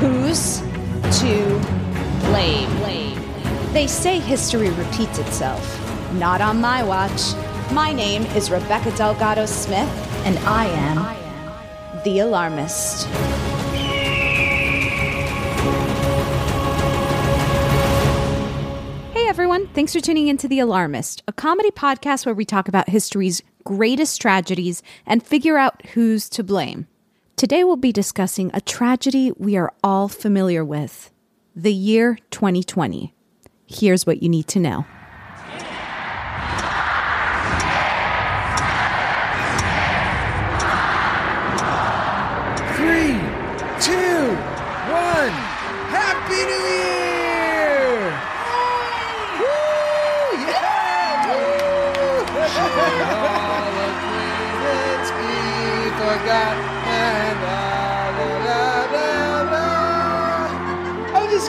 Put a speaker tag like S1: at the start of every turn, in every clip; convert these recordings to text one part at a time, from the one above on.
S1: who's to blame. They say history repeats itself. Not on my watch. My name is Rebecca Delgado Smith, and I am the alarmist. Hey everyone, thanks for tuning into The Alarmist, a comedy podcast where we talk about history's greatest tragedies and figure out who's to blame. Today we'll be discussing a tragedy we are all familiar with the year 2020. Here's what you need to know.
S2: Three, two, one. Happy New Year!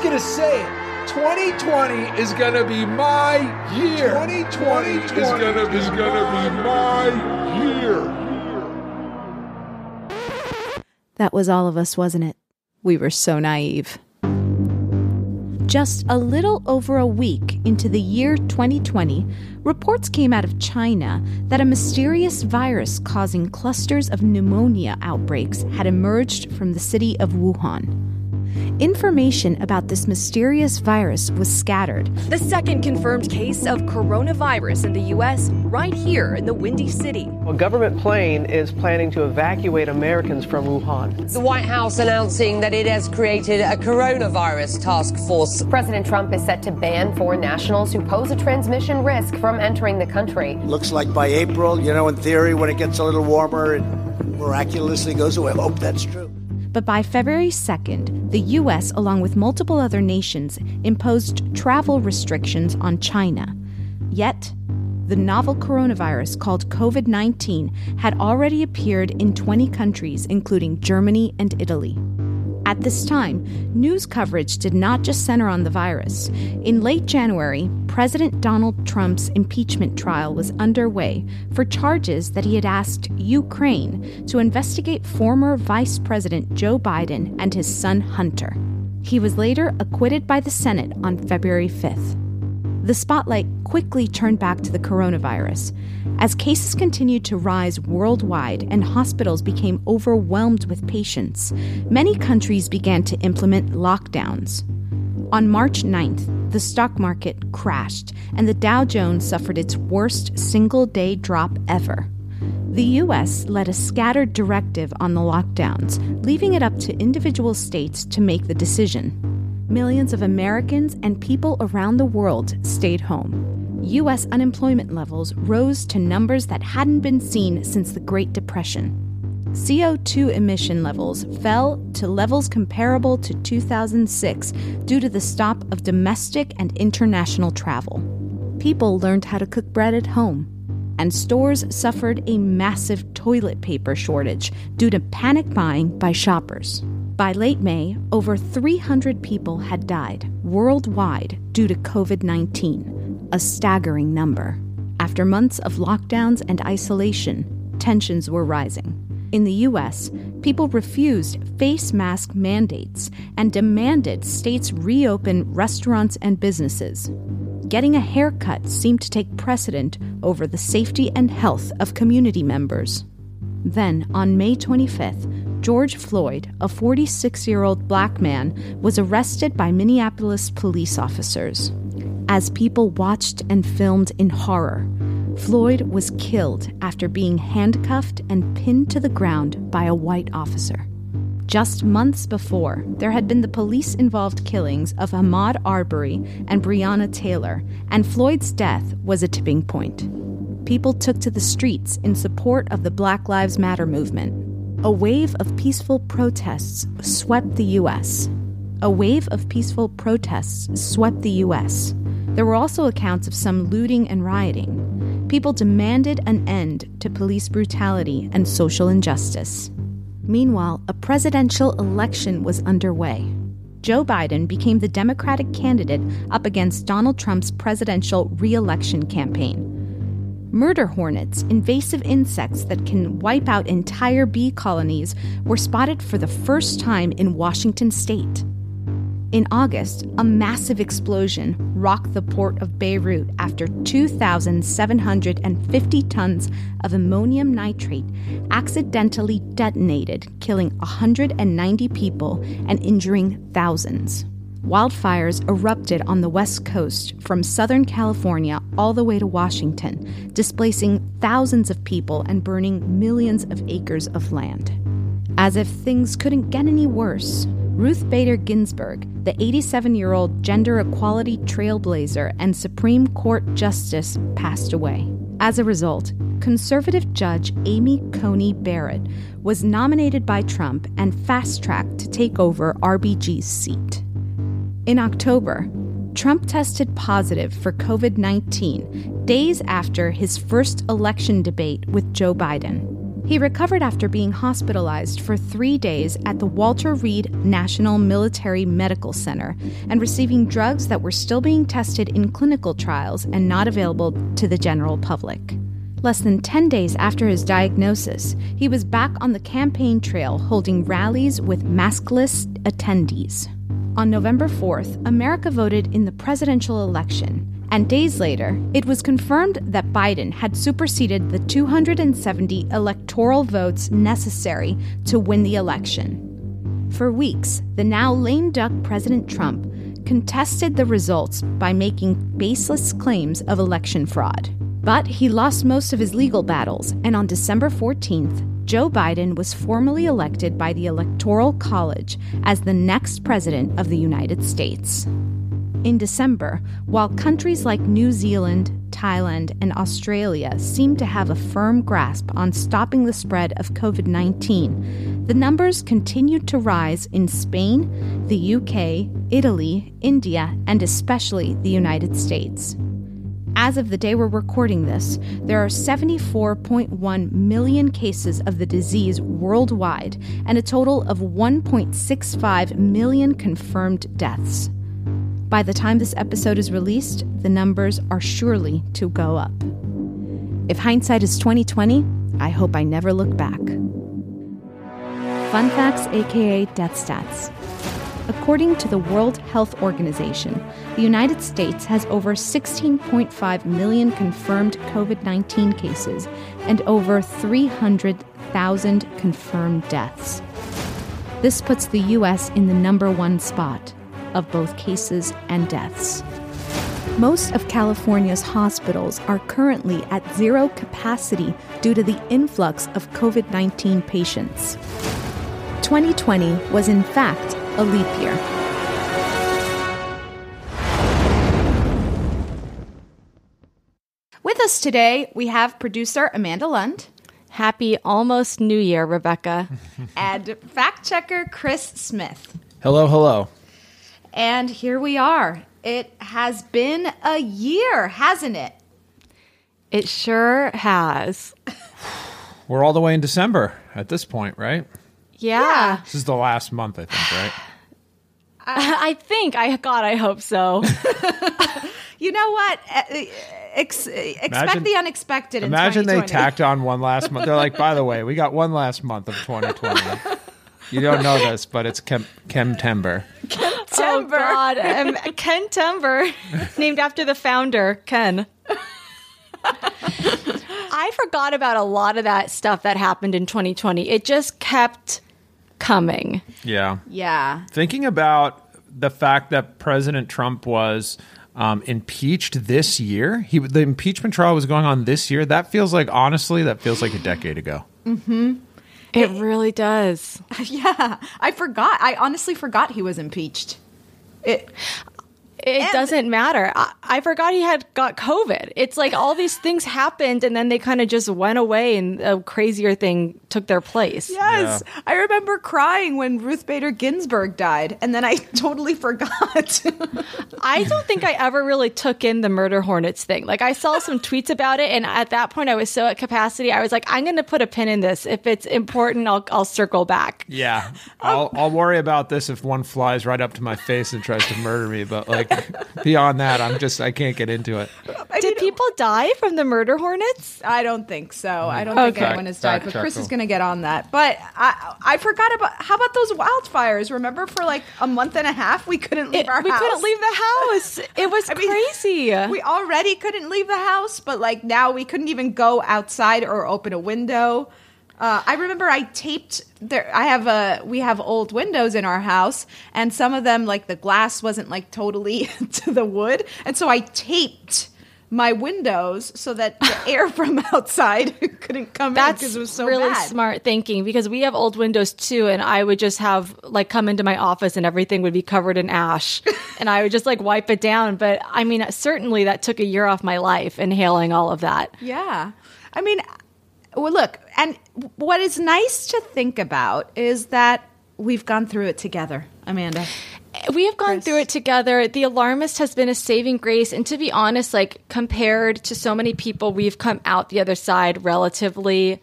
S2: La, la. I'm just gonna say it. 2020 is gonna be my year. 2020 is gonna is gonna be my year.
S1: That was all of us, wasn't it? We were so naive. Just a little over a week into the year 2020, reports came out of China that a mysterious virus causing clusters of pneumonia outbreaks had emerged from the city of Wuhan. Information about this mysterious virus was scattered.
S3: The second confirmed case of coronavirus in the U.S. right here in the Windy City.
S4: A government plane is planning to evacuate Americans from Wuhan.
S5: The White House announcing that it has created a coronavirus task force.
S6: President Trump is set to ban foreign nationals who pose a transmission risk from entering the country.
S7: Looks like by April, you know, in theory, when it gets a little warmer, it miraculously goes away. I hope that's true.
S1: But by February 2nd, the US, along with multiple other nations, imposed travel restrictions on China. Yet, the novel coronavirus called COVID 19 had already appeared in 20 countries, including Germany and Italy. At this time, news coverage did not just center on the virus. In late January, President Donald Trump's impeachment trial was underway for charges that he had asked Ukraine to investigate former Vice President Joe Biden and his son Hunter. He was later acquitted by the Senate on February 5th. The spotlight quickly turned back to the coronavirus. As cases continued to rise worldwide and hospitals became overwhelmed with patients, many countries began to implement lockdowns. On March 9th, the stock market crashed and the Dow Jones suffered its worst single day drop ever. The U.S. led a scattered directive on the lockdowns, leaving it up to individual states to make the decision. Millions of Americans and people around the world stayed home. U.S. unemployment levels rose to numbers that hadn't been seen since the Great Depression. CO2 emission levels fell to levels comparable to 2006 due to the stop of domestic and international travel. People learned how to cook bread at home, and stores suffered a massive toilet paper shortage due to panic buying by shoppers. By late May, over 300 people had died worldwide due to COVID 19, a staggering number. After months of lockdowns and isolation, tensions were rising. In the US, people refused face mask mandates and demanded states reopen restaurants and businesses. Getting a haircut seemed to take precedent over the safety and health of community members. Then, on May 25th, George Floyd, a 46 year old black man, was arrested by Minneapolis police officers. As people watched and filmed in horror, Floyd was killed after being handcuffed and pinned to the ground by a white officer. Just months before, there had been the police involved killings of Ahmaud Arbery and Breonna Taylor, and Floyd's death was a tipping point. People took to the streets in support of the Black Lives Matter movement. A wave of peaceful protests swept the U.S. A wave of peaceful protests swept the U.S. There were also accounts of some looting and rioting. People demanded an end to police brutality and social injustice. Meanwhile, a presidential election was underway. Joe Biden became the Democratic candidate up against Donald Trump's presidential re election campaign. Murder hornets, invasive insects that can wipe out entire bee colonies, were spotted for the first time in Washington state. In August, a massive explosion rocked the port of Beirut after 2,750 tons of ammonium nitrate accidentally detonated, killing 190 people and injuring thousands. Wildfires erupted on the west coast from Southern California all the way to Washington, displacing thousands of people and burning millions of acres of land. As if things couldn't get any worse, Ruth Bader Ginsburg, the 87 year old gender equality trailblazer and Supreme Court Justice, passed away. As a result, conservative judge Amy Coney Barrett was nominated by Trump and fast tracked to take over RBG's seat. In October, Trump tested positive for COVID 19 days after his first election debate with Joe Biden. He recovered after being hospitalized for three days at the Walter Reed National Military Medical Center and receiving drugs that were still being tested in clinical trials and not available to the general public. Less than 10 days after his diagnosis, he was back on the campaign trail holding rallies with maskless attendees. On November 4th, America voted in the presidential election, and days later, it was confirmed that Biden had superseded the 270 electoral votes necessary to win the election. For weeks, the now lame duck President Trump contested the results by making baseless claims of election fraud. But he lost most of his legal battles, and on December 14th, Joe Biden was formally elected by the Electoral College as the next president of the United States. In December, while countries like New Zealand, Thailand, and Australia seem to have a firm grasp on stopping the spread of COVID 19, the numbers continued to rise in Spain, the UK, Italy, India, and especially the United States.
S8: As of the day we're recording this, there are 74.1 million cases of the disease worldwide and a total of 1.65 million confirmed deaths. By the time this episode is released, the numbers are surely to go up. If hindsight is 2020, I hope I never look back. Fun facts, aka death stats. According to the World Health Organization, the United States has over 16.5 million confirmed COVID 19 cases and over 300,000 confirmed deaths. This puts the U.S. in the number one spot of both cases and deaths. Most of California's hospitals are currently at zero capacity due to the influx of COVID 19 patients. 2020 was, in fact, a leap year.
S1: With us today, we have producer Amanda Lund.
S9: Happy almost New Year, Rebecca.
S1: and fact checker Chris Smith.
S2: Hello, hello.
S1: And here we are. It has been a year, hasn't it?
S9: It sure has.
S2: We're all the way in December at this point, right?
S9: Yeah. yeah.
S2: This is the last month, I think, right?
S9: I think. I God, I hope so.
S1: you know what? Ex- expect imagine, the unexpected.
S2: imagine they tacked on one last month. They're like, by the way, we got one last month of 2020. you don't know this, but it's Chem Chemtember.
S9: Oh God, um, Ken Tember, named after the founder, Ken. I forgot about a lot of that stuff that happened in 2020. It just kept coming.
S2: Yeah.
S1: Yeah.
S2: Thinking about the fact that President Trump was um, impeached this year, he the impeachment trial was going on this year. That feels like honestly, that feels like a decade ago.
S1: Hmm.
S9: It, it really does.
S1: Yeah, I forgot. I honestly forgot he was impeached. It
S9: it and doesn't matter. I, I, forgot he had got COVID. It's like all these things happened and then they kind of just went away and a crazier thing took their place.
S1: Yes. Yeah. I remember crying when Ruth Bader Ginsburg died and then I totally forgot.
S9: I don't think I ever really took in the murder hornets thing. Like I saw some tweets about it and at that point I was so at capacity. I was like, I'm going to put a pin in this. If it's important, I'll, I'll circle back.
S2: Yeah. I'll, I'll worry about this if one flies right up to my face and tries to murder me. But like, beyond that, I'm just I can't get into it.
S9: I Did mean, people die from the murder hornets?
S1: I don't think so. I don't okay. think anyone has died, but Chris is going to get on that. But I I forgot about how about those wildfires? Remember for like a month and a half we couldn't leave
S9: it,
S1: our
S9: we
S1: house.
S9: We couldn't leave the house. It was I crazy.
S1: Mean, we already couldn't leave the house, but like now we couldn't even go outside or open a window. Uh, I remember I taped there. I have a we have old windows in our house, and some of them like the glass wasn't like totally to the wood, and so I taped my windows so that the air from outside couldn't come
S9: That's
S1: in because it was so
S9: really
S1: bad.
S9: smart thinking because we have old windows too, and I would just have like come into my office and everything would be covered in ash, and I would just like wipe it down. But I mean, certainly that took a year off my life inhaling all of that.
S1: Yeah, I mean, well, look, and what is nice to think about is that we've gone through it together, Amanda.
S9: We have gone Chris. through it together. The alarmist has been a saving grace. And to be honest, like compared to so many people, we've come out the other side relatively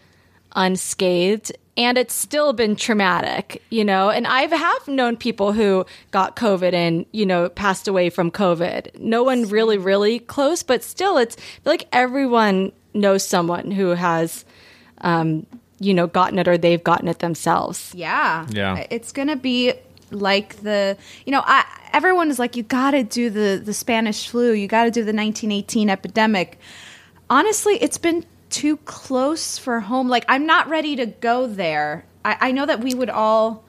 S9: unscathed. And it's still been traumatic, you know. And I have have known people who got COVID and, you know, passed away from COVID. No one really, really close, but still, it's like everyone knows someone who has um, you know, gotten it or they've gotten it themselves.
S1: Yeah.
S2: Yeah.
S1: It's going to be like the, you know, I, everyone is like, you got to do the, the Spanish flu, you got to do the 1918 epidemic. Honestly, it's been too close for home. Like, I'm not ready to go there. I, I know that we would all.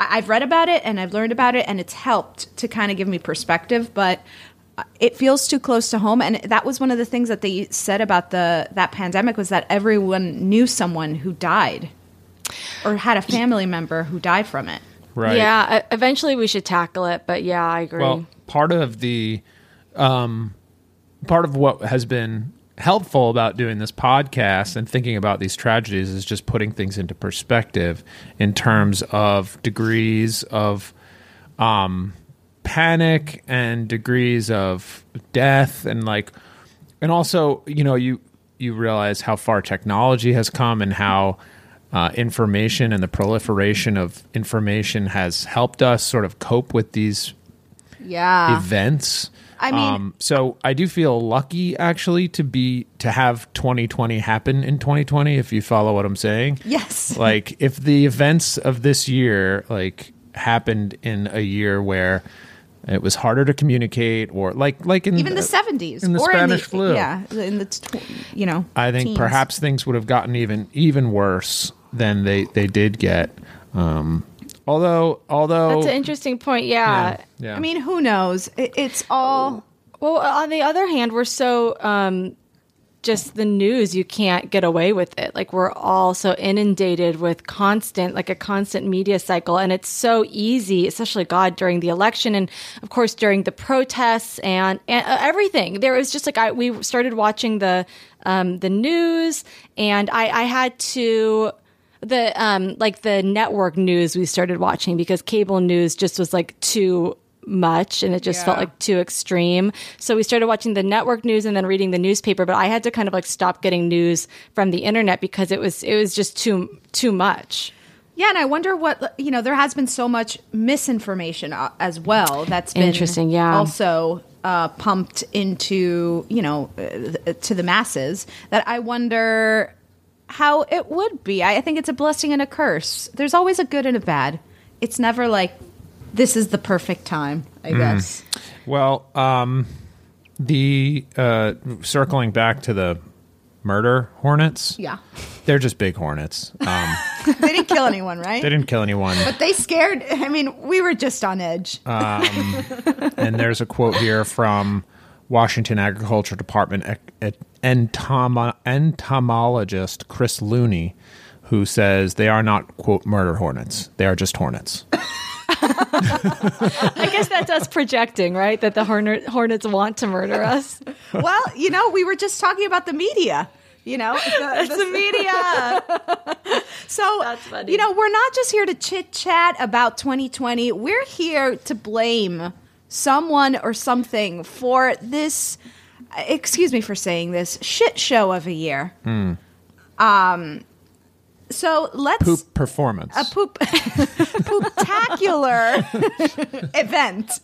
S1: I've read about it and I've learned about it, and it's helped to kind of give me perspective. But it feels too close to home. And that was one of the things that they said about the that pandemic was that everyone knew someone who died or had a family member who died from it.
S2: Right.
S9: Yeah eventually we should tackle it but yeah i agree.
S2: Well part of the um part of what has been helpful about doing this podcast and thinking about these tragedies is just putting things into perspective in terms of degrees of um panic and degrees of death and like and also, you know, you you realize how far technology has come and how uh, information and the proliferation of information has helped us sort of cope with these
S1: Yeah.
S2: events.
S1: I mean-
S2: so I do feel lucky actually to be to have 2020 happen in 2020. If you follow what I'm saying,
S1: Yes.
S2: like if the events of this year like happened in a year where it was harder to communicate, or like like in
S1: Even the
S2: uh,
S1: 70s.
S2: in the
S1: or
S2: Spanish
S1: in the,
S2: flu.
S1: Yeah, in the, tw- you know.
S2: I think
S1: teens.
S2: perhaps things would have gotten even even worse than they they did get. Um, although although
S9: That's an interesting point. Yeah.
S2: Yeah, yeah.
S1: I mean, who knows? It, it's all.
S9: Well, on the other hand, we're so um, just the news. You can't get away with it. Like we're all so inundated with constant, like a constant media cycle, and it's so easy, especially God during the election, and of course during the protests and, and uh, everything. There was just like I we started watching the um, the news, and I, I had to the um like the network news we started watching because cable news just was like too much and it just felt like too extreme. So we started watching the network news and then reading the newspaper, but I had to kind of like stop getting news from the internet because it was it was just too too much.
S1: Yeah, and I wonder what you know. There has been so much misinformation uh, as well. That's been
S9: Interesting, yeah.
S1: Also uh, pumped into you know uh, to the masses that I wonder how it would be. I I think it's a blessing and a curse. There's always a good and a bad. It's never like this is the perfect time. I
S2: Mm.
S1: guess.
S2: Well, um, the uh, circling back to the murder hornets.
S1: Yeah.
S2: they're just big hornets. Um,
S1: they didn't kill anyone, right?
S2: they didn't kill anyone.
S1: But they scared. I mean, we were just on edge.
S2: Um, and there's a quote here from Washington Agriculture Department ec- ec- entomologist Chris Looney, who says they are not quote murder hornets; they are just hornets.
S9: I guess that's us projecting, right? That the hornet, hornets want to murder us.
S1: well, you know, we were just talking about the media. You know,
S9: It's the
S1: media. so, you know, we're not just here to chit chat about 2020. We're here to blame someone or something for this. Excuse me for saying this shit show of a year.
S2: Hmm.
S1: Um, so let's
S2: Poop performance.
S1: a poop pooptacular event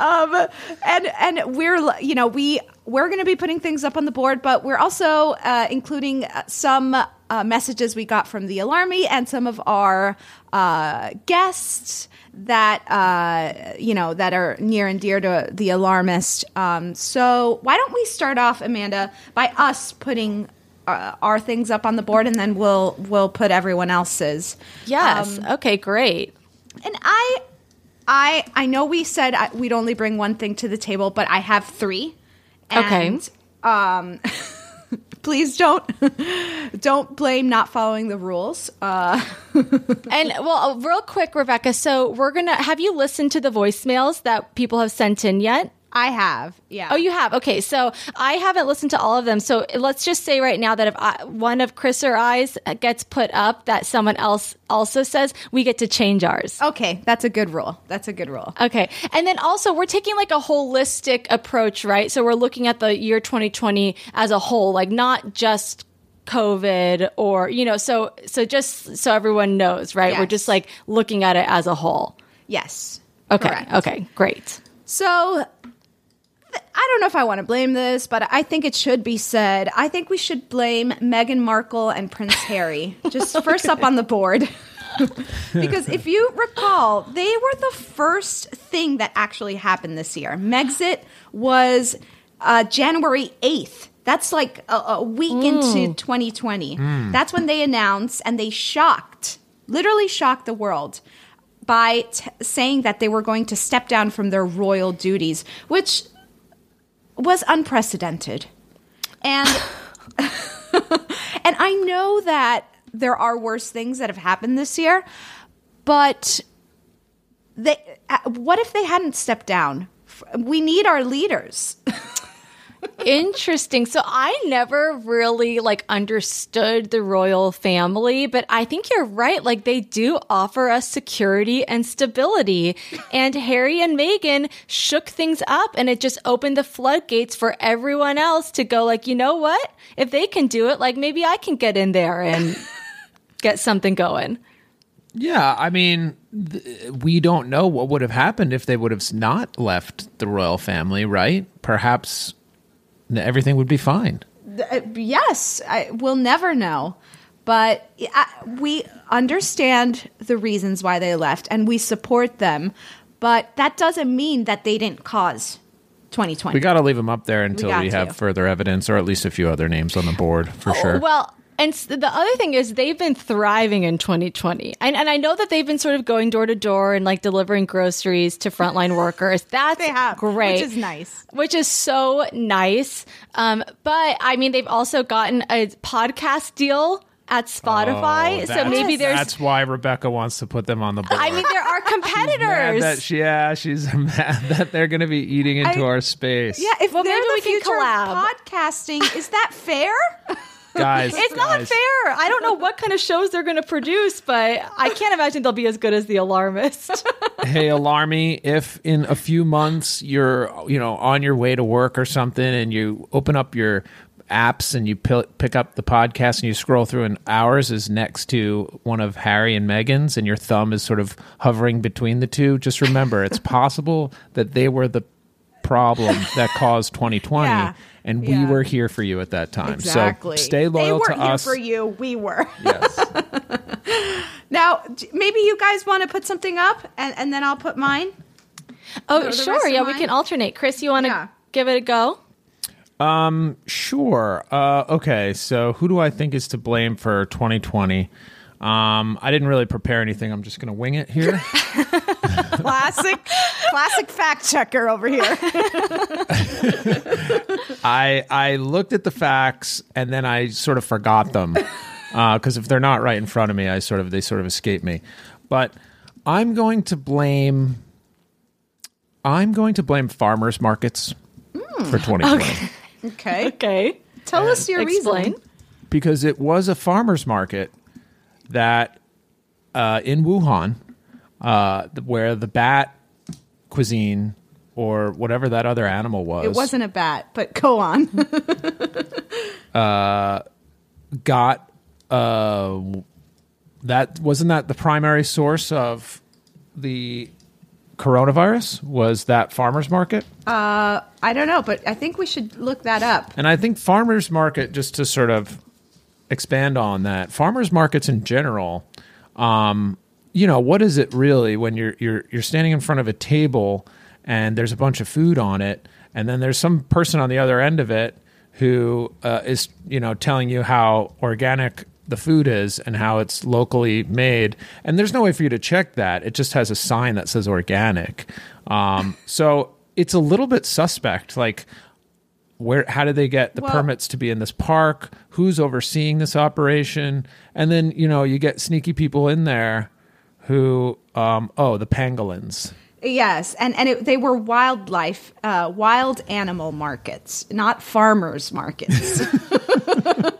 S1: um and and we're you know we we're going to be putting things up on the board but we're also uh, including uh, some uh, messages we got from the alarmy and some of our uh, guests that uh, you know that are near and dear to the alarmist um, so why don't we start off amanda by us putting uh, our things up on the board and then we'll we'll put everyone else's
S9: Yes.
S1: Um,
S9: okay, great.
S1: and I, I, I know we said I, we'd only bring one thing to the table, but I have three.
S9: Okay.
S1: Um, please don't, don't blame not following the rules. Uh,
S9: And well, real quick, Rebecca. So we're gonna have you listened to the voicemails that people have sent in yet?
S1: I have. Yeah.
S9: Oh, you have. Okay. So I haven't listened to all of them. So let's just say right now that if I, one of Chris or I's gets put up, that someone else also says we get to change ours.
S1: Okay, that's a good rule. That's a good rule.
S9: Okay. And then also we're taking like a holistic approach, right? So we're looking at the year 2020 as a whole, like not just COVID or, you know, so so just so everyone knows, right? We're just like looking at it as a whole.
S1: Yes.
S9: Okay.
S1: Correct.
S9: Okay. Great.
S1: So I don't know if I want to blame this, but I think it should be said. I think we should blame Meghan Markle and Prince Harry. Just first up on the board. because if you recall, they were the first thing that actually happened this year. Megxit was uh, January 8th. That's like a, a week into 2020.
S10: Mm.
S1: That's when they announced and they shocked, literally shocked the world by t- saying that they were going to step down from their royal duties, which was unprecedented. And and I know that there are worse things that have happened this year, but they uh, what if they hadn't stepped down? We need our leaders.
S9: Interesting. So I never really like understood the royal family, but I think you're right. Like they do offer us security and stability. And Harry and Meghan shook things up and it just opened the floodgates for everyone else to go like, you know what? If they can do it, like maybe I can get in there and get something going.
S2: Yeah, I mean, th- we don't know what would have happened if they would have not left the royal family, right? Perhaps everything would be fine.
S1: Uh, yes, I, we'll never know. But we understand the reasons why they left and we support them. But that doesn't mean that they didn't cause 2020.
S2: We got to leave them up there until
S1: got
S2: we, have
S1: to.
S2: further evidence, or at least a few other names on the board for sure.
S9: Oh, Well, and the other thing is they've been thriving in 2020. And, and I know that they've been sort of going door to door and like delivering groceries to frontline workers. That's great.
S1: which is nice.
S9: Which is so nice. Um, but I mean, they've also gotten a podcast deal at Spotify.
S2: Oh,
S9: so
S2: that's-
S9: maybe there's.
S2: that's why Rebecca wants to put them on the board.
S9: I mean, there are
S2: Mad
S9: competitors.
S2: that she, yeah, she's mad that they're going to be eating into
S1: I-
S2: our space.
S1: Yeah, if
S9: Well,
S1: they're
S9: maybe
S1: the
S9: we can
S1: future
S9: collab.
S1: podcasting, is that fair?
S2: Guys,
S9: it's not fair. I don't know what kind of shows they're going to produce, but I can't imagine they'll be as good as The Alarmist.
S2: hey alarmy if in a few months you're you know on your way to work or something and you open up your apps and you pi- pick up the podcast and you scroll through and ours is next to one of harry and meghan's and your thumb is sort of hovering between the two just remember it's possible that they were the problem that caused 2020
S1: Yeah.
S2: And we were here for you at that time
S1: Exactly.
S2: so stay
S1: they
S2: loyal
S1: were
S2: to
S1: here
S2: us
S1: for you. We were.
S2: yes
S1: Now, maybe you guys want to put something up, and, and then I'll put mine.
S9: oh,
S1: The- the
S9: sure.
S1: rest of
S9: Yeah, we can alternate. Chris, you want to
S1: Yeah.
S9: give it a go?
S2: Um, sure. Uh, okay. So who do I think is to blame for 2020? Um, I didn't really prepare anything. I'm just going to wing it here.
S1: Classic, classic fact checker over here.
S2: I I looked at the facts and then I sort of forgot them because if they're not right in front of me, I sort of they sort of escape me. But I'm going to blame. I'm going to blame farmers markets for 2020
S1: Okay.
S9: Okay.
S1: Tell us your
S9: Explain.
S1: reason.
S2: because it was a farmers market that uh, in Wuhan, uh, where the bat cuisine or whatever that other animal was,
S1: It wasn't a bat, but go on.
S2: uh, got uh, that wasn't that the primary source of the coronavirus was that farmers market
S1: uh, I don't know, but I think we should look that up.
S2: and i think farmers market just to sort of expand on that. Farmers markets in general um, you know what is it really when you're you're you're standing in front of a table and there's a bunch of food on it and then there's some person on the other end of it who uh, is you know telling you how organic the food is and how it's locally made? And there's no way for you to check that. It just has a sign that says organic. Um, so it's a little bit suspect. Like where how did they get the
S1: Well-
S2: permits to be in this park? Who's overseeing this operation? And then you know you get sneaky people in there who um oh the pangolins.
S1: Yes, and and it, they were wildlife, uh, wild animal markets, not farmers markets.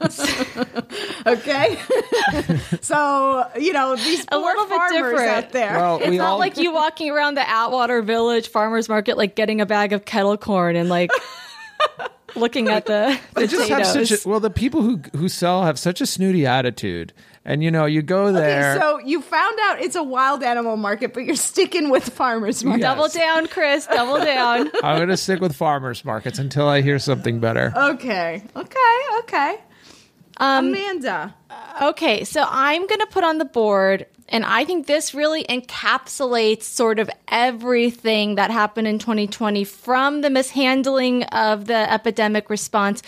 S1: okay, so you know these
S9: A
S1: poor
S9: little bit
S1: farmers
S9: different.
S1: out there.
S2: Well,
S9: it's
S2: we
S9: not
S2: all-
S9: like you walking around the Atwater Village farmers market, like getting a bag of kettle corn and like looking at the
S2: they just have such a, well the people who who sell have such a snooty attitude and you know you go there
S1: Okay, so you found out it's a wild animal market, but you're sticking with farmers market.
S2: Yes.
S9: Double down, Chris. Double down.
S2: i'm gonna stick with farmers markets until i hear something better
S1: Okay, okay, okay.
S9: Um,
S1: Amanda,
S9: Okay, so I'm going to put on the board, and I think this really encapsulates sort of everything that happened in 2020 from the mishandling of the epidemic response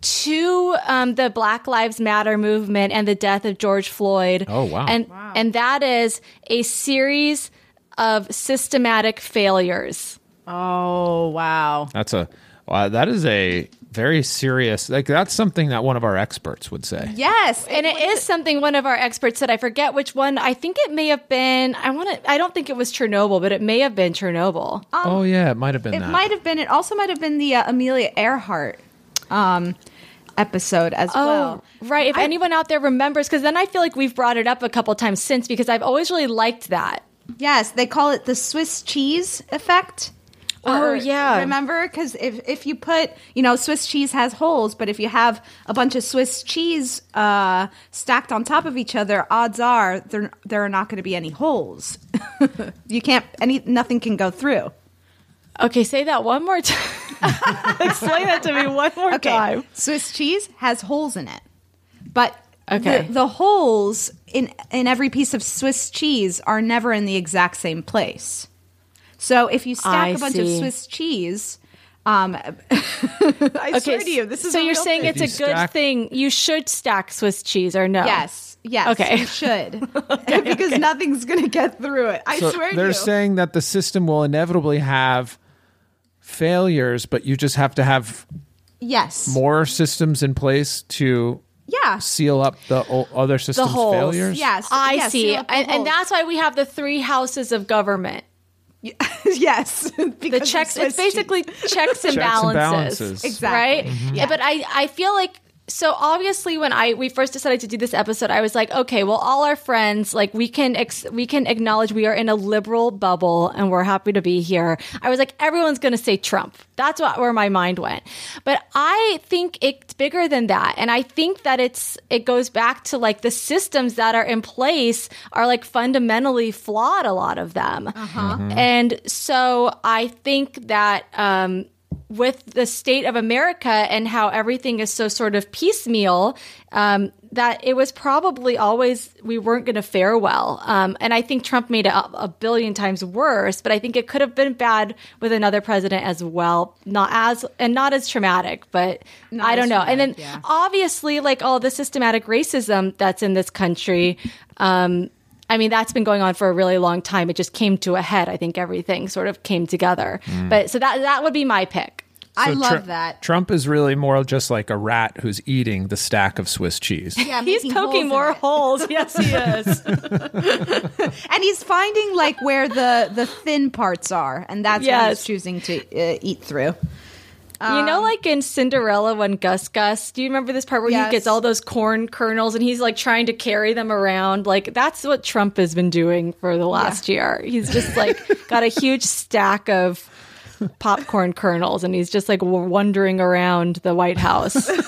S9: to um, the Black Lives Matter movement and the death of George Floyd.
S2: Oh, wow.
S9: And, and that is a series of systematic failures.
S1: oh wow,
S2: that's a wow, that is a very serious. Like that's something that one of our experts would say.
S9: Yes, and it is something one of our experts said. I forget which one. I think it may have been. I want to. I don't think it was Chernobyl, but it may have been Chernobyl.
S2: oh yeah, it might have been
S1: It
S2: that.
S1: might have been. It also might have been the uh, Amelia Earhart um, episode as
S9: Oh,
S1: well.
S9: right. If anyone out there remembers, because then I feel like we've brought it up a couple times since because I've always really liked that.
S1: Yes, they call it the Swiss cheese effect.
S9: Oh, yeah.
S1: remember because if if you put you know Swiss cheese has holes, but if you have a bunch of Swiss cheese uh, stacked on top of each other, odds are there there are not going to be any holes. you can't any nothing can go through.
S9: Okay, say that one more time. Explain that to me one more
S1: Okay,
S9: time.
S1: Swiss cheese has holes in it, but
S9: Okay.
S1: the, the holes in in every piece of Swiss cheese are never in the exact same place. So if you stack
S9: I
S1: a bunch of. Swiss cheese, um, I swear to you, this is
S9: so
S1: a
S9: you're
S1: real
S9: saying
S1: thing.
S9: it's a good thing. You should stack Swiss cheese or no?
S1: Yes, yes,
S9: Okay.
S1: you should because nothing's going to get through it. I
S2: so
S1: swear to
S2: they're saying that the system will inevitably have failures, but you just have to have
S1: yes,
S2: more systems in place to
S1: yeah.
S2: seal up the o- other
S9: The
S2: systems'
S9: holes.
S2: failures.
S1: Yes,
S9: I
S1: yes,
S9: see.
S1: seal up the
S9: And, and that's why we have the three houses of government.
S1: yes,
S9: The checks. It's basically checks and
S2: Checks and
S9: balances.
S2: balances.
S1: Exactly.
S9: Right.
S1: Yeah.
S9: But I, I feel like so obviously when I we first decided to do this episode, I was like, okay, well, all our friends, like we can ex- we can acknowledge we are in a liberal bubble and we're happy to be here. I was like, everyone's going to say Trump. That's what where my mind went. But I think it's bigger than that, and I think that it's it goes back to like the systems that are in place are like fundamentally flawed. A lot of them, and so I think that. um with the state of America and how everything is so sort of piecemeal, um, that it was probably always we weren't going to fare well. Um, and I think Trump made it a, a billion times worse, but I think it could have been bad with another president as well. Not as and not as traumatic, but I don't
S1: as
S9: know. And then
S1: yeah.
S9: obviously, like all the systematic racism that's in this country. Um, I mean, that's been going on for a really long time. It just came to a head. I think everything sort of came together. But so that that would be my pick.
S1: I
S2: So
S1: love
S2: Tru-
S1: that.
S2: Trump is really more just like a rat who's eating the stack of Swiss cheese.
S1: Yeah,
S9: He's poking
S1: holes
S9: more holes. Yes, he is.
S1: and he's finding like where the the thin parts are, and that's what
S9: Yes.
S1: he's choosing to uh, eat through.
S9: you know, like in Cinderella when Gus Gus, do you remember this part where
S1: Yes.
S9: he gets all those corn kernels and he's like trying to carry them around? Like that's what Trump has been doing for the last year. He's just like got a huge stack of popcorn kernels and he's just like wandering around the White House.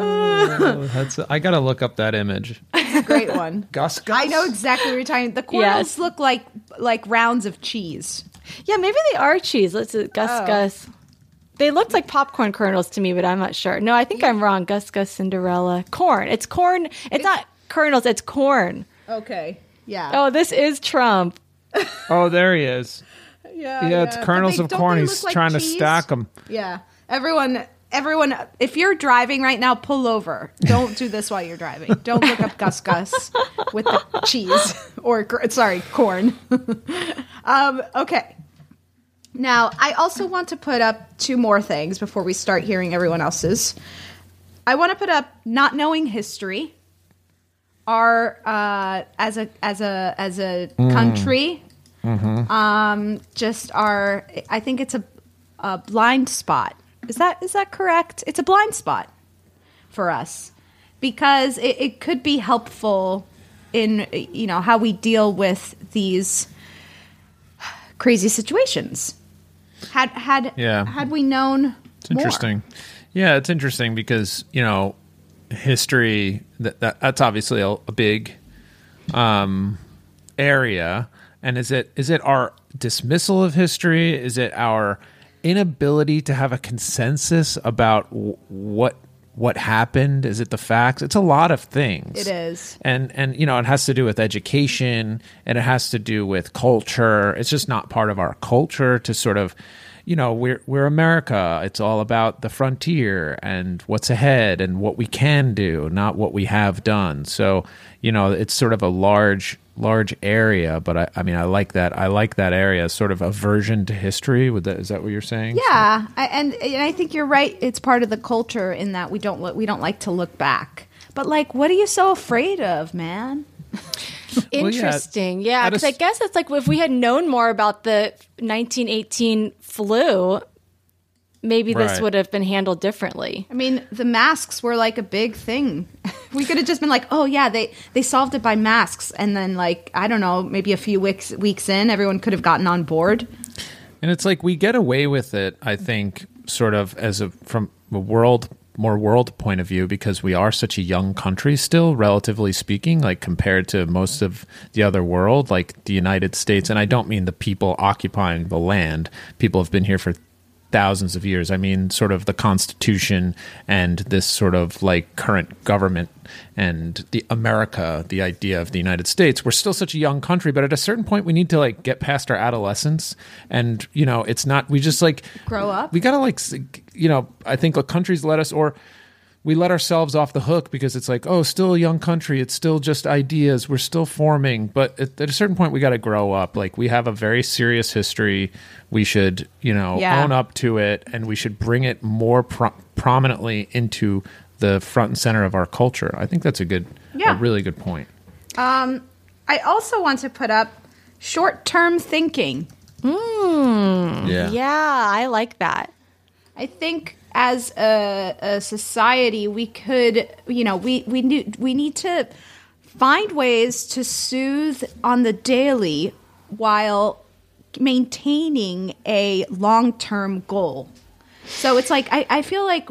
S2: Oh, that's I gotta look up that image.
S1: It's a great one.
S2: Gus Gus.
S1: I know exactly what you're talking. The kernels
S9: Yes.
S1: look like like rounds of cheese.
S9: yeah, maybe they are cheese. Let's uh, Gus
S1: Oh.
S9: Gus. They looked like popcorn kernels to me, but I'm not sure. No, I think I'm wrong. Gus Gus Cinderella. Corn. It's corn. It's not kernels, it's corn.
S1: Okay. Yeah.
S9: Oh, this is Trump.
S2: Oh, there he is.
S1: yeah.
S2: Yeah, it's kernels
S1: they-
S2: of corn. He's
S1: like
S2: trying to stack them.
S1: Yeah. Everyone. Everyone, if you're driving right now, pull over. Don't do this while you're driving. Don't look up Gus Gus with the cheese or sorry, corn. um, okay. Now, I also want to put up two more things before we start hearing everyone else's. I want to put up not knowing history. Our uh, as a as a as a country, um, just our. I think it's a a blind spot. Is that is that correct? It's a blind spot for us because it, it could be helpful in you know how we deal with these crazy situations. Had had
S2: Yeah.
S1: had we known
S2: It's interesting. Yeah, it's interesting because you know history that, that that's obviously a, a big um, area. And is it is it our dismissal of history? Is it our inability to have a consensus about w- what what happened? Is it the facts? It's a lot of things.
S1: It is.
S2: and and you know it has to do with education and it has to do with culture it's just not part of our culture to sort of you know we're we're america it's all about the frontier and what's ahead and what we can do not what we have done so you know it's sort of a large large area, but I, I mean, I like that. I like that area, sort of aversion to history. Would that is that what you're saying?
S1: Yeah, I, and and I think you're right. It's part of the culture in that we don't look, we don't like to look back. But like, what are you so afraid of, man?
S9: Interesting. yeah, because I guess it's like if we had known more about the 1918 flu, maybe this
S2: Right.
S9: would have been handled differently.
S1: I mean, the masks were like a big thing. we could have just been like, "Oh yeah, they they solved it by masks," and then like I don't know, maybe a few weeks weeks in, everyone could have gotten on board.
S2: And it's like we get away with it, I think, sort of as a from a world more world point of view because we are such a young country still relatively speaking like compared to most of the other world like the United States. And I don't mean the people occupying the land. People have been here for thousands of years. I mean sort of the constitution and this sort of like current government and the America the idea of the United States. We're still such a young country but at a certain point we need to like get past our adolescence. And you know it's not we just like
S1: Grow up.
S2: we gotta like you know i think like countries let us or we let ourselves off the hook because it's like oh still a young country it's still just ideas we're still forming but at, at a certain point we got to grow up like we have a very serious history we should you know
S1: Yeah.
S2: own up to it and we should bring it more pro- prominently into the front and center of our culture i think that's a good
S1: Yeah.
S2: a really good point
S1: Um, I also want to put up short term thinking.
S9: Hmm.
S2: Yeah.
S9: Yeah, I like that.
S1: I think as a, a society, we could, you know, we we need we need to find ways to soothe on the daily while maintaining a long term goal. So it's like I, I feel like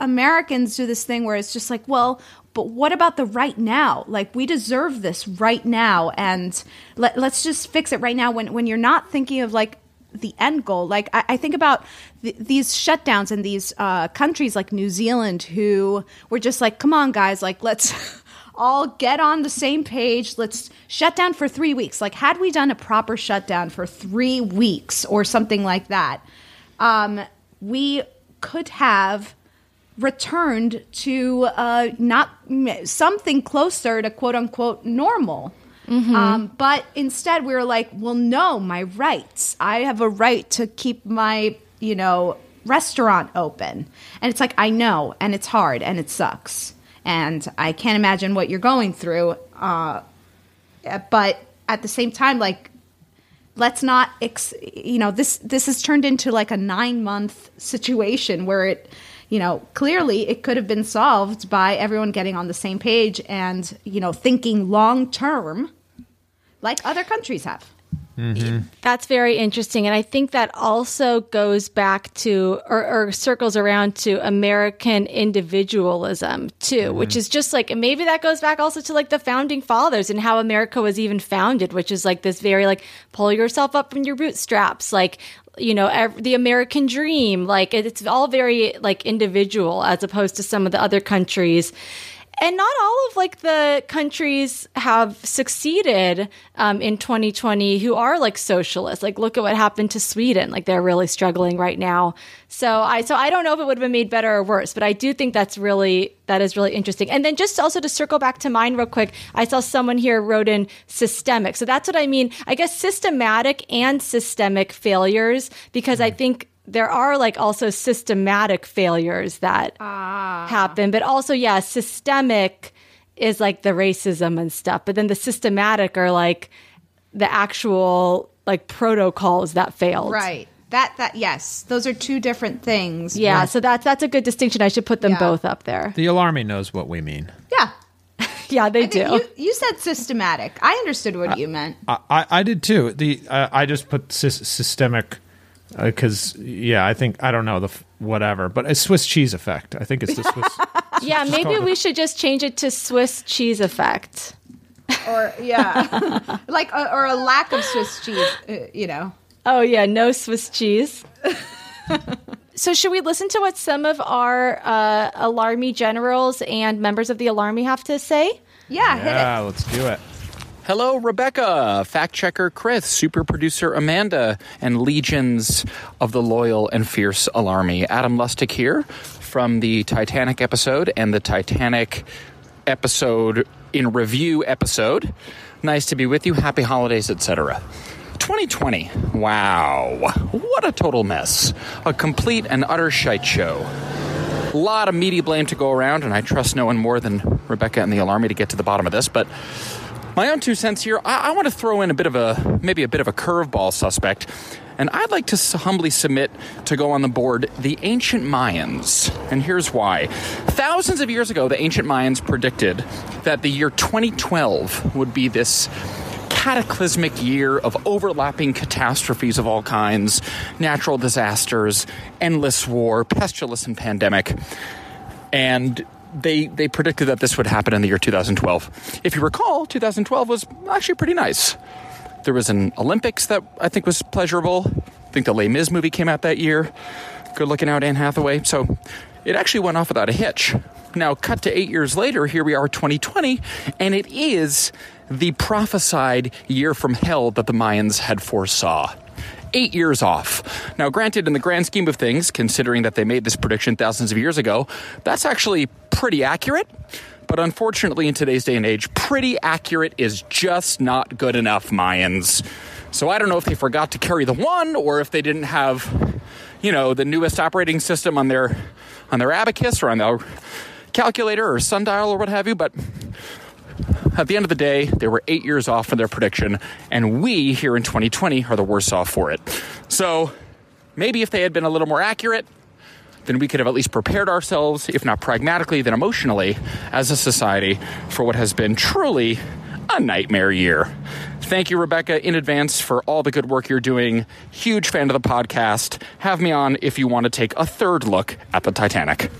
S1: Americans do this thing where it's just like, well, but what about the right now? Like we deserve this right now, and let, let's just fix it right now. When when you're not thinking of like the end goal, like I, I think about th- these shutdowns in these uh, countries like New Zealand, who were just like, come on, guys, like let's. all get on the same page. Let's shut down for three weeks. Like, had we done a proper shutdown for three weeks or something like that, um, we could have returned to uh, not something closer to quote unquote normal. Um, but instead, we were like, well, no, my rights. I have a right to keep my, you know, restaurant open. And it's like, I know, and it's hard, and it sucks. And I can't imagine what you're going through. Uh, but at the same time, like, let's not ex- you know this this has turned into like a 9 month situation where it you know clearly it could have been solved by everyone getting on the same page and you know thinking long term like other countries have mm-hmm.
S9: That's very interesting. And I think that also goes back to or, or circles around to American individualism too, mm-hmm. which is just like, maybe that goes back also to like the founding fathers and how America was even founded, which is like this very like pull yourself up from your bootstraps, like, you know, ev- the American dream. Like it's all very like individual as opposed to some of the other countries and not all of like the countries have succeeded um, in 2020 who are like socialists like look at what happened to sweden. Like they're really struggling right now. So i so i don't know if it would have been made better or worse but i do think that's really that is really interesting. And then just also to circle back to mine real quick i saw someone here wrote in systemic. So that's what i mean. I guess systematic and systemic failures because i think there are like also systematic failures that happen, but also, yeah, systemic is like the racism and stuff, but then the systematic are like the actual like protocols that failed.
S1: right that that yes those are two different things
S9: Yeah, so that's that's a good distinction. I should put them
S1: Yeah.
S9: both up there.
S2: the alarmy knows what we mean
S1: yeah
S9: Yeah, they do.
S1: you, you said systematic i understood what you meant
S2: I, I, I did too. The uh, I just put sys- systemic because yeah, I think I don't know the f- whatever, but a Swiss cheese effect. I think it's the Swiss.
S9: yeah, maybe
S2: called
S9: we should just change it to Swiss cheese effect.
S1: or yeah like uh, or a lack of swiss cheese uh, you know
S9: Oh yeah, no Swiss cheese. so should we listen to what some of our uh, alarmy generals and members of the alarmy have to say?
S1: Yeah,
S2: yeah, let's do it.
S11: Hello, Rebecca, fact checker Chris, super producer Amanda, and legions of the loyal and fierce alarmy. Adam Lustig here from the Titanic episode and the Titanic episode in review episode. Nice to be with you. Happy holidays, etc. 2020. Wow. What a total mess. A complete and utter shite show. A lot of media blame to go around, and I trust no one more than Rebecca and the Alarmy to get to the bottom of this. But my own two cents here, I, I want to throw in a bit of a, maybe a bit of a curveball suspect. And I'd like to humbly submit to go on the board the ancient Mayans. And here's why. Thousands of years ago, the ancient Mayans predicted that the year 2012 would be this cataclysmic year of overlapping catastrophes of all kinds natural disasters, endless war, pestilence, and pandemic. And they they predicted that this would happen in the year 2012. If you recall, 2012 was actually pretty nice. There was an Olympics that I think was pleasurable. I think the Les Mis movie came out that year. Good looking out Anne Hathaway. So it actually went off without a hitch. Now, cut to eight years later, here we are, 2020, and it is the prophesied year from hell that the Mayans had foresaw. Eight years off. Now, granted, in the grand scheme of things, considering that they made this prediction thousands of years ago, that's actually pretty accurate. But unfortunately, in today's day and age, pretty accurate is just not good enough, Mayans. So I don't know if they forgot to carry the one or if they didn't have, you know, the newest operating system on their on their abacus or on their calculator or sundial or what have you, but at the end of the day, they were eight years off from their prediction, and we here in 2020 are the worse off for it. So maybe if they had been a little more accurate, then we could have at least prepared ourselves, if not pragmatically, then emotionally, as a society, for what has been truly a nightmare year. Thank you, Rebecca, in advance for all the good work you're doing. Huge fan of the podcast. Have me on if you want to take a third look at the Titanic.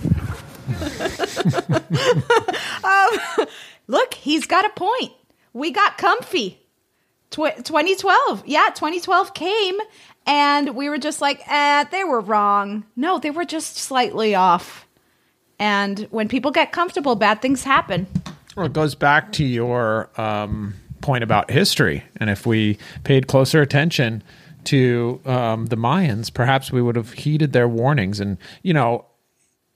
S12: um, look, he's got a point. We got comfy. Tw- 2012. Yeah, 2012 came and we were just like, eh, they were wrong. No, they were just slightly off. And when people get comfortable, bad things happen.
S2: Well, it goes back to your um, point about history. And if we paid closer attention to um, the Mayans, perhaps we would have heeded their warnings. And, you know,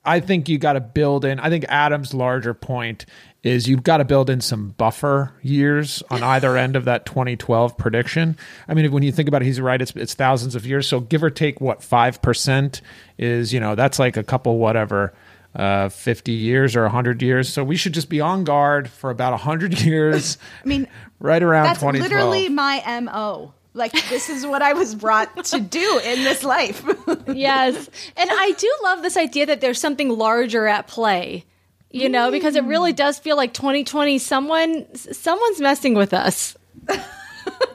S2: I think you got to build in. I think Adam's larger point is you've got to build in some buffer years on either end of that 2012 prediction. I mean, when you think about it, he's right. It's it's thousands of years. So give or take, what five percent is? You know, that's like a couple whatever. Uh, 50 years or 100 years. So we should just be on guard for about 100 years.
S12: I mean,
S2: right around
S12: that's
S2: 2012.
S12: literally my MO. Like this is what I was brought to do in this life.
S9: yes. And I do love this idea that there's something larger at play. You know, mm. because it really does feel like 2020 someone someone's messing with us.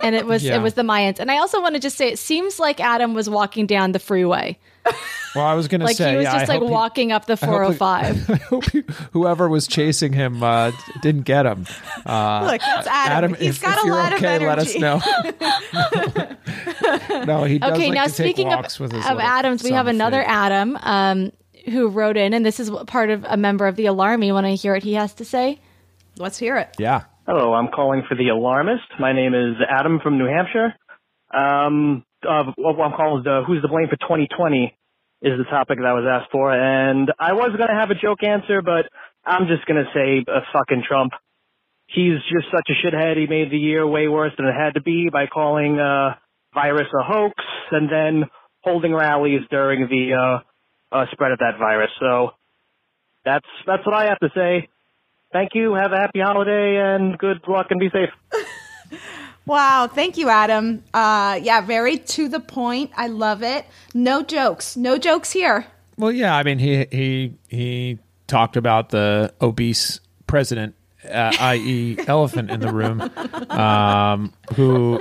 S9: and it was yeah. it was the Mayans. And I also want to just say it seems like Adam was walking down the freeway.
S2: Well, I was going to
S9: like
S2: say,
S9: he was
S2: yeah,
S9: just
S2: I
S9: like walking
S2: he,
S9: up the 405.
S2: I hope, I hope he, whoever was chasing him uh, didn't get him. Uh,
S12: Look, it's Adam.
S2: Adam
S12: He's
S2: if,
S12: got
S2: if
S12: a
S2: you're
S12: lot
S2: okay,
S12: of energy.
S2: let us know. no, he does
S9: okay,
S2: like
S9: now
S2: to
S9: speaking
S2: take
S9: of,
S2: with his
S9: of Adams, we have another Adam um, who wrote in, and this is part of a member of the Alarm. Alarmy. Want to hear what he has to say?
S12: Let's hear it.
S2: Yeah.
S13: Hello, I'm calling for the alarmist. My name is Adam from New Hampshire. Um, uh, what I'm calling is the, who's to blame for 2020 is the topic that I was asked for. And I was going to have a joke answer, but I'm just going to say uh, fucking Trump. He's just such a shithead. He made the year way worse than it had to be by calling uh, virus a hoax and then holding rallies during the uh, uh, spread of that virus. So that's that's what I have to say. Thank you. Have a happy holiday and good luck and be safe.
S12: Wow, thank you, Adam. Uh, yeah, very to the point. I love it. No jokes. No jokes here.
S2: Well, yeah, I mean, he he he talked about the obese president, uh, i.e., elephant in the room, um, who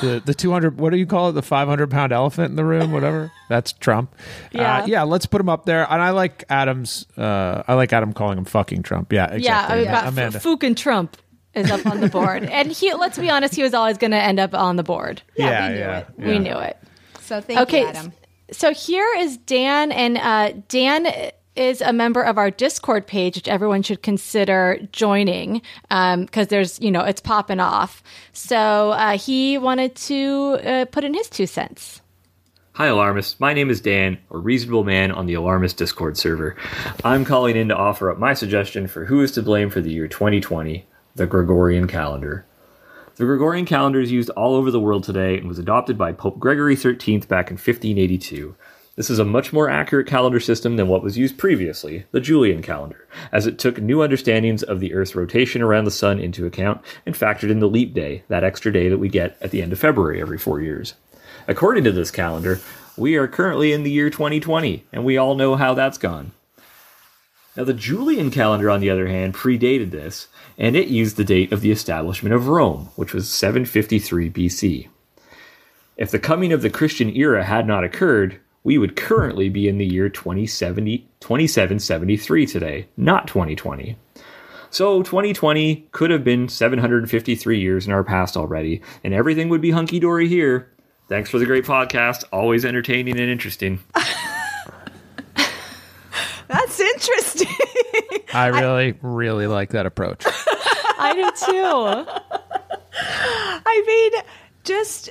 S2: the the two hundred. What do you call it? The five hundred pound elephant in the room, whatever. That's Trump.
S9: Yeah,
S2: uh, yeah. Let's put him up there. And I like Adam's. Uh, I like Adam calling him fucking Trump. Yeah, exactly.
S9: Yeah,
S2: yeah.
S9: Amanda. F- fucking Trump is up on the board. and he, let's be honest, he was always going to end up on the board.
S12: Yeah,
S2: yeah
S12: we knew
S2: yeah,
S12: it.
S2: Yeah.
S9: We knew it.
S12: So thank
S9: okay,
S12: you, Adam.
S9: So here is Dan, and uh, Dan is a member of our Discord page, which everyone should consider joining because um, there's, you know, it's popping off. So uh, he wanted to uh, put in his two cents.
S14: Hi, Alarmist. My name is Dan, a reasonable man on the Alarmist Discord server. I'm calling in to offer up my suggestion for who is to blame for the year 2020 the Gregorian calendar. The Gregorian calendar is used all over the world today and was adopted by Pope Gregory XIII back in 1582. This is a much more accurate calendar system than what was used previously, the Julian calendar, as it took new understandings of the Earth's rotation around the Sun into account and factored in the leap day, that extra day that we get at the end of February every four years. According to this calendar, we are currently in the year 2020, and we all know how that's gone. Now, the Julian calendar, on the other hand, predated this, and it used the date of the establishment of Rome, which was 753 BC. If the coming of the Christian era had not occurred, we would currently be in the year 2070, 2773 today, not 2020. So 2020 could have been 753 years in our past already, and everything would be hunky dory here. Thanks for the great podcast. Always entertaining and interesting.
S12: That's interesting.
S2: I really, really like that approach.
S9: I do too.
S12: I mean, just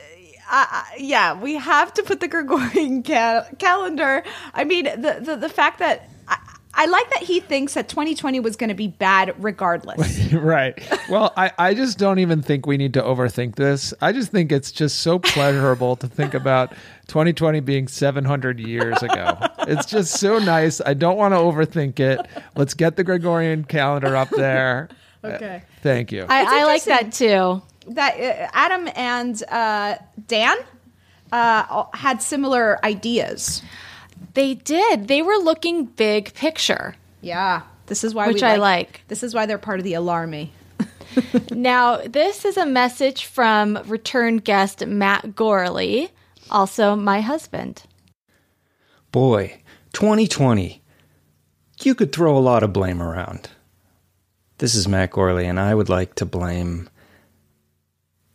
S12: uh, yeah, we have to put the Gregorian cal- calendar. I mean, the, the the fact that I, I like that he thinks that 2020 was going to be bad regardless.
S2: right. Well, I, I just don't even think we need to overthink this. I just think it's just so pleasurable to think about 2020 being 700 years ago. It's just so nice. I don't want to overthink it. Let's get the Gregorian calendar up there.
S12: Okay.
S2: Uh, thank you.
S9: I, I like that too.
S12: That uh, Adam and uh, Dan uh, had similar ideas.
S9: They did. They were looking big picture.
S12: Yeah, this is why
S9: which
S12: we
S9: I like.
S12: This is why they're part of the alarmy.
S9: now, this is a message from return guest Matt Gorley, also my husband.
S15: Boy, 2020. You could throw a lot of blame around. This is Matt Gorley, and I would like to blame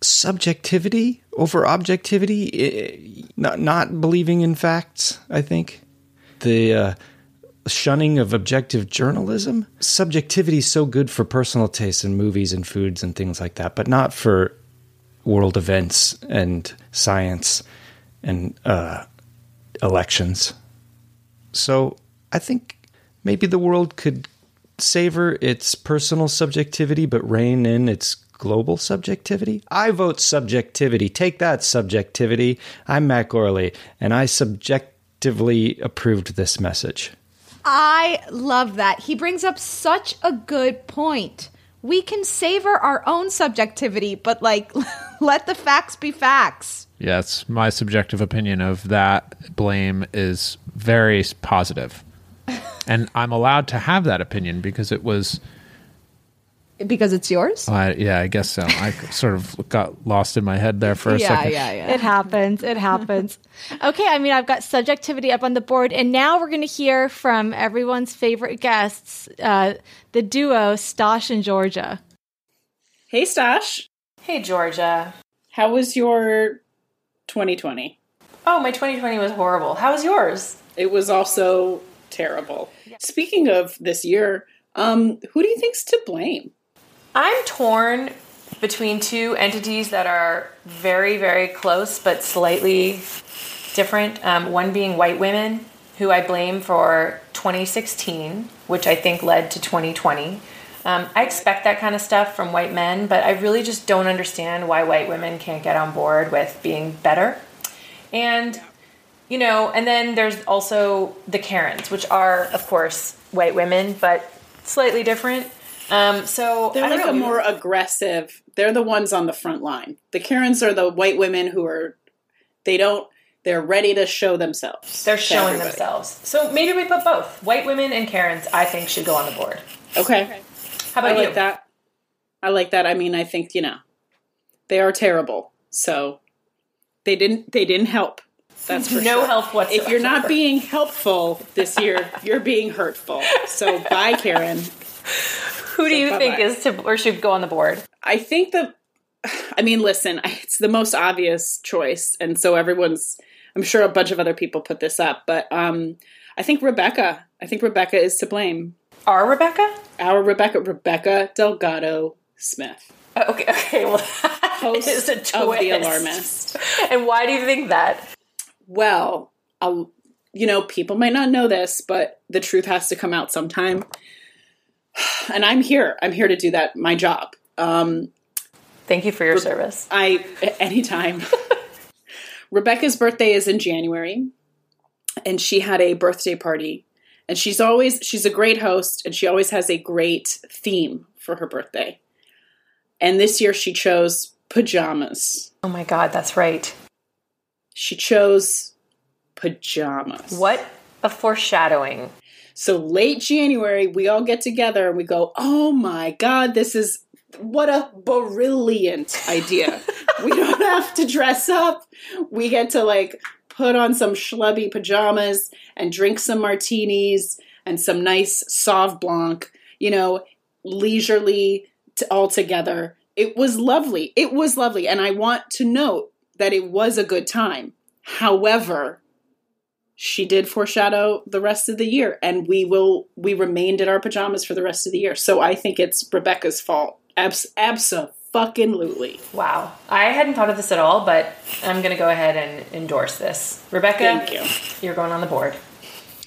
S15: subjectivity over objectivity, not, not believing in facts, I think. The uh, shunning of objective journalism. Subjectivity is so good for personal tastes in movies and foods and things like that, but not for world events and science and uh, elections. So I think maybe the world could savor its personal subjectivity but rein in its global subjectivity? I vote subjectivity. Take that, subjectivity. I'm Matt Gorley, and I subjectively approved this message.
S12: I love that. He brings up such a good point. We can savor our own subjectivity, but like let the facts be facts.
S2: Yes, my subjective opinion of that blame is very positive. and I'm allowed to have that opinion because it was
S12: because it's yours?
S2: Uh, yeah, I guess so. I sort of got lost in my head there for a
S12: yeah,
S2: second.
S12: Yeah, yeah, yeah.
S9: It happens. It happens. okay, I mean, I've got subjectivity up on the board, and now we're going to hear from everyone's favorite guests, uh, the duo Stosh and Georgia.
S16: Hey, Stosh.
S17: Hey, Georgia.
S16: How was your 2020?
S17: Oh, my 2020 was horrible. How was yours?
S16: It was also terrible. Yeah. Speaking of this year, um, who do you think's to blame?
S17: I'm torn between two entities that are very, very close but slightly different. Um, one being white women, who I blame for 2016, which I think led to 2020. Um, I expect that kind of stuff from white men, but I really just don't understand why white women can't get on board with being better. And, you know, and then there's also the Karens, which are, of course, white women, but slightly different. Um, so
S16: they're like a more aggressive. They're the ones on the front line. The Karens are the white women who are. They don't. They're ready to show themselves.
S17: They're showing everybody. themselves. So maybe we put both white women and Karens. I think should go on the board.
S16: Okay. okay.
S17: How about
S16: I
S17: you?
S16: that. I like that. I mean, I think you know, they are terrible. So they didn't. They didn't help. That's for
S17: no
S16: sure.
S17: help whatsoever.
S16: If you're not being helpful this year, you're being hurtful. So bye, Karen.
S17: Who do so you bye-bye. think is to or should go on the board?
S16: I think the. I mean, listen, it's the most obvious choice, and so everyone's. I'm sure a bunch of other people put this up, but um, I think Rebecca. I think Rebecca is to blame.
S17: Our Rebecca?
S16: Our Rebecca. Rebecca Delgado Smith.
S17: Oh, okay. Okay. Well, host is a twist.
S16: of the Alarmist.
S17: And why do you think that?
S16: Well, I'll, you know, people might not know this, but the truth has to come out sometime. And I'm here. I'm here to do that, my job. Um,
S17: Thank you for your service.
S16: I anytime. Rebecca's birthday is in January, and she had a birthday party. And she's always she's a great host, and she always has a great theme for her birthday. And this year she chose pajamas.
S17: Oh my god, that's right.
S16: She chose pajamas.
S17: What a foreshadowing.
S16: So late January, we all get together and we go, "Oh my god, this is what a brilliant idea. we don't have to dress up. We get to like put on some schlubby pajamas and drink some martinis and some nice sauv blanc, you know, leisurely t- all together. It was lovely. It was lovely. And I want to note that it was a good time. However, she did foreshadow the rest of the year and we will we remained in our pajamas for the rest of the year. So I think it's Rebecca's fault. Abs absolutely.
S17: Wow. I hadn't thought of this at all, but I'm going to go ahead and endorse this. Rebecca,
S16: Thank you.
S17: You're going on the board.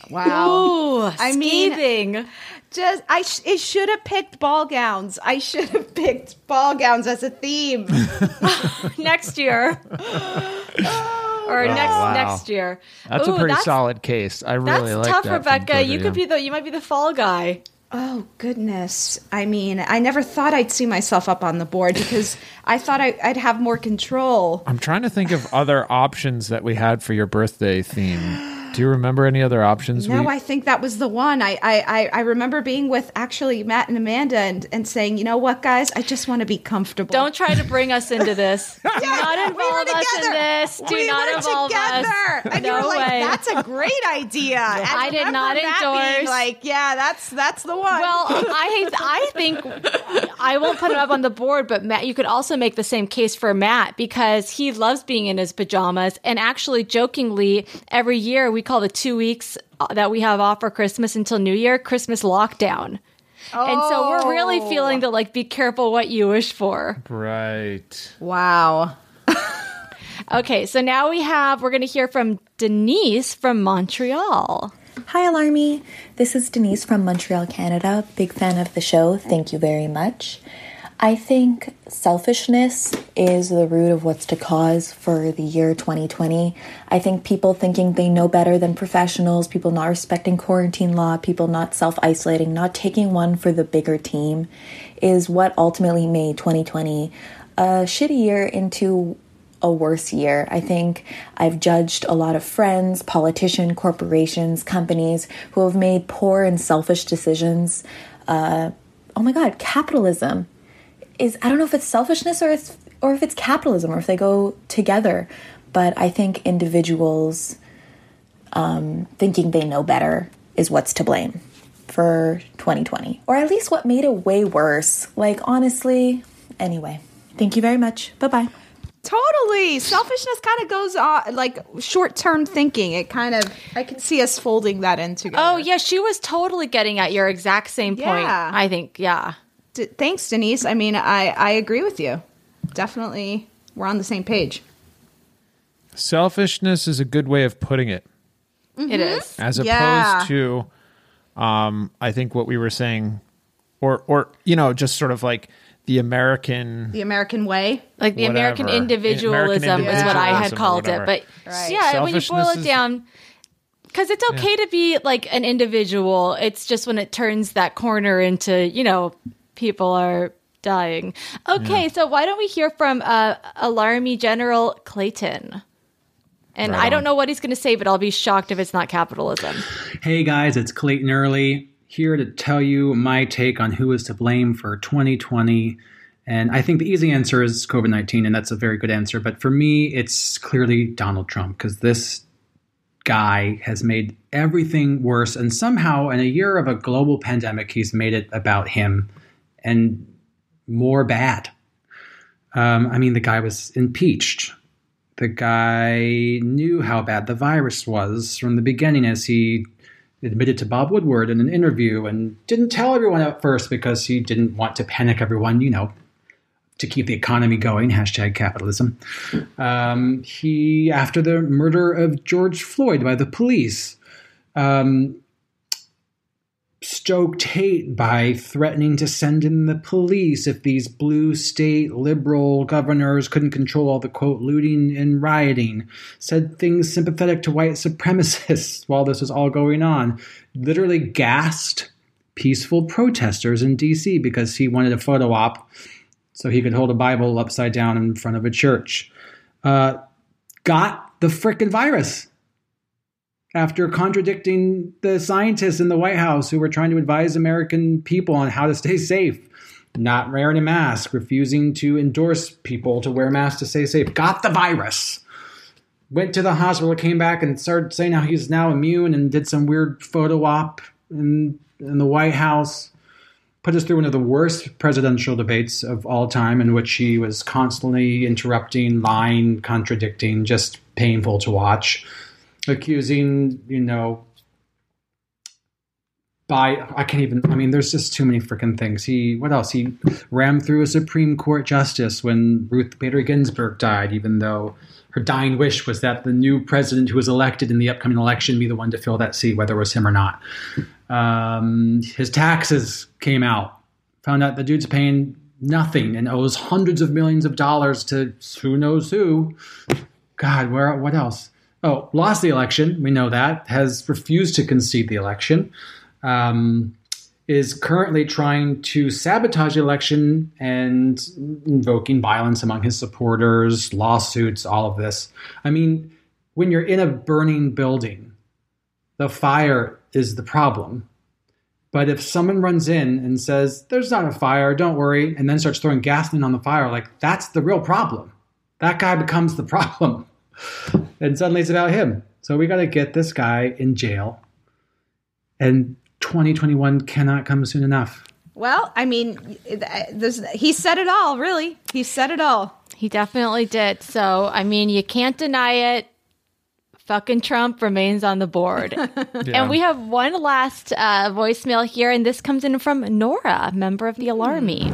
S12: Wow.
S9: Ooh,
S12: I
S9: scathing.
S12: mean, just I sh- it should have picked ball gowns. I should have picked ball gowns as a theme.
S9: next year. or oh, next
S2: Wow.
S9: next year.
S2: That's
S9: Ooh,
S2: a pretty
S9: that's,
S2: solid case. I really
S9: That's
S2: really like
S9: tough,
S2: that. from
S9: Rebecca. You could be the you might be the fall guy.
S12: Oh goodness! I mean, I never thought I'd see myself up on the board because I thought I, I'd have more control.
S2: I'm trying to think of other options that we had for your birthday theme. Do you remember any other options?
S12: No,
S2: we,
S12: I think that was the one. I, I, I- I remember being with actually Matt and Amanda and, and saying, you know what, guys, I just want to be comfortable.
S9: Don't try to bring us into this. Do not involve us in this. Do
S12: we
S9: not
S12: were
S9: involve
S12: together.
S9: us.
S12: And you
S9: no
S12: were like,
S9: way.
S12: that's a great idea. And
S9: I did not
S12: Matt being
S9: endorse.
S12: Like, yeah, that's that's the one.
S9: Well, I. I think I won't put it up on the board, but Matt, you could also make the same case for Matt because he loves being in his pajamas. And actually, jokingly, every year we call the two weeks uh, that we have off for Christmas until New Year Christmas lockdown. And so we're really
S12: Oh.
S9: feeling the like, be careful what you wish for.
S2: right.
S12: Wow.
S9: Okay, so now we have, we're going to hear from Denise from Montreal.
S18: Hi, Alarmy. This is Denise from Montreal, Canada. Big fan of the show. Thank you very much. I think selfishness is the root of what's to cause for the year 2020. I think people thinking they know better than professionals, people not respecting quarantine law, people not self isolating, not taking one for the bigger team is what ultimately made 2020 a shitty year into a worse year. I think I've judged a lot of friends, politicians, corporations, companies who have made poor and selfish decisions. Uh, oh my God, capitalism is I don't know if it's selfishness or it's or if it's capitalism or if they go together. But I think individuals um, thinking they know better is what's to blame for 2020, or at least what made it way worse. Like honestly, anyway. Thank you very much. Bye bye.
S12: Totally. Selfishness kind of goes on like short term thinking. It kind of, I can see us folding that in together.
S9: Oh, yeah, she was totally getting at your exact same point.
S12: Yeah.
S9: I think, yeah.
S12: D- thanks, Denise. I mean, I, I agree with you. Definitely, we're on the same page.
S2: Selfishness is a good way of putting it.
S9: It is.
S2: as opposed
S12: Yeah.
S2: to um i think what we were saying or or you know just sort of like the american
S12: The American way.
S9: Like the American
S2: Whatever.
S9: individualism
S2: American
S9: is what I had called it. But
S12: Right.
S9: yeah, when you boil it down, because it's okay to be like an individual. It's just when it turns that corner into, you know, people are dying. Okay, so why don't we hear from uh, Alarmy General Clayton? And
S19: Right
S9: I don't know what he's going to say, but I'll be shocked if it's not capitalism.
S19: Hey guys, it's Clayton Early here to tell you my take on who is to blame for 2020. And I think the easy answer is COVID 19, and that's a very good answer. But for me, it's clearly Donald Trump because this guy has made everything worse. And somehow, in a year of a global pandemic, he's made it about him and more bad. Um, I mean, the guy was impeached. The guy knew how bad the virus was from the beginning, as he admitted to Bob Woodward in an interview and didn't tell everyone at first because he didn't want to panic everyone, you know, to keep the economy going. Hashtag capitalism. Um, he, after the murder of George Floyd by the police, um, stoked hate by threatening to send in the police if these blue state liberal governors couldn't control all the quote looting and rioting. Said things sympathetic to white supremacists while this was all going on. Literally gassed peaceful protesters in DC because he wanted a photo op so he could hold a Bible upside down in front of a church. Uh, got the frickin' virus after contradicting the scientists in the White House who were trying to advise American people on how to stay safe. Not wearing a mask, refusing to endorse people to wear masks to stay safe. Got the virus. Went to the hospital, came back and started saying how he's now immune and did some weird photo op in, in the White House. Put us through one of the worst presidential debates of all time, in which he was constantly interrupting, lying, contradicting, just painful to watch accusing, you know, by I can't even. I mean, there's just too many freaking things. He what else? He rammed through a Supreme Court justice when Ruth Bader Ginsburg died, even though her dying wish was that the new president who was elected in the upcoming election be the one to fill that seat, whether it was him or not. Um, his taxes came out. Found out the dude's paying nothing and owes hundreds of millions of dollars to who knows who. God, where? What else? Oh, lost the election. We know that. Has refused to concede the election. Um, is currently trying to sabotage the election and invoking violence among his supporters, lawsuits, all of this. I mean, when you're in a burning building, the fire is the problem. But if someone runs in and says, There's not a fire, don't worry, and then starts throwing gasoline on the fire, like that's the real problem. That guy becomes the problem and suddenly it's about him. So we got to get this guy in jail. And 2021 cannot come soon enough.
S12: Well, I mean, this, he said it all, really. He said it all.
S9: He definitely did. So, I mean, you can't deny it. Fucking Trump remains on the board. yeah. And we have one last uh, voicemail here, and this comes in from Nora, member of the Alarmy.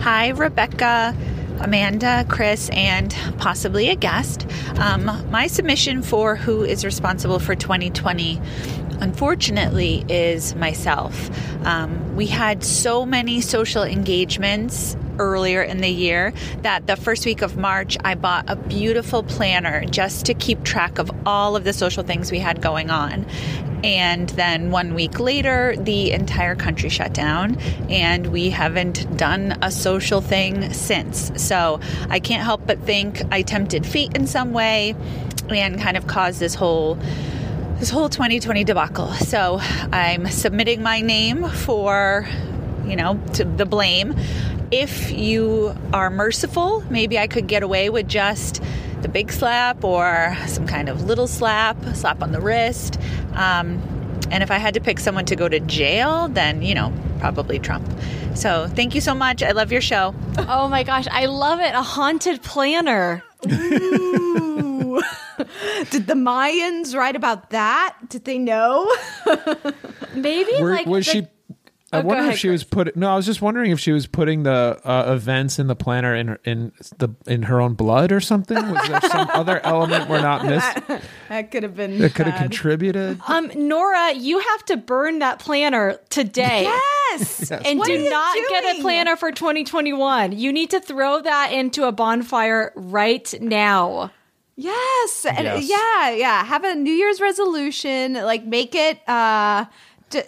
S20: Hi, Rebecca. Amanda, Chris, and possibly a guest. Um, my submission for who is responsible for 2020 unfortunately is myself. Um, we had so many social engagements earlier in the year that the first week of March, I bought a beautiful planner just to keep track of all of the social things we had going on. And then one week later, the entire country shut down, and we haven't done a social thing since. So I can't help but think I tempted fate in some way and kind of caused this whole this whole 2020 debacle. So I'm submitting my name for, you know, to the blame. If you are merciful, maybe I could get away with just the big slap or some kind of little slap, slap on the wrist. Um, and if I had to pick someone to go to jail, then, you know, probably Trump. So thank you so much. I love your show.
S9: Oh my gosh, I love it. A haunted planner.
S12: Ooh. Did the Mayans write about that? Did they know?
S9: Maybe
S2: Were,
S9: like
S2: was
S9: the-
S2: she I
S9: Oh,
S2: wonder
S9: ahead,
S2: if she was putting. No, I was just wondering if she was putting the uh, events in the planner in her, in the in her own blood or something. Was there some other element we're not missing
S12: that, that could have been
S2: that could have contributed?
S9: Um, Nora, you have to burn that planner today.
S12: Yes.
S2: Yes.
S9: And
S12: What
S9: do
S12: are you
S9: not get a planner for 2021. You need to throw that into a bonfire right now.
S12: Yes. and-
S2: Yes.
S12: Yeah, yeah. Have a New Year's resolution. Like make it uh d-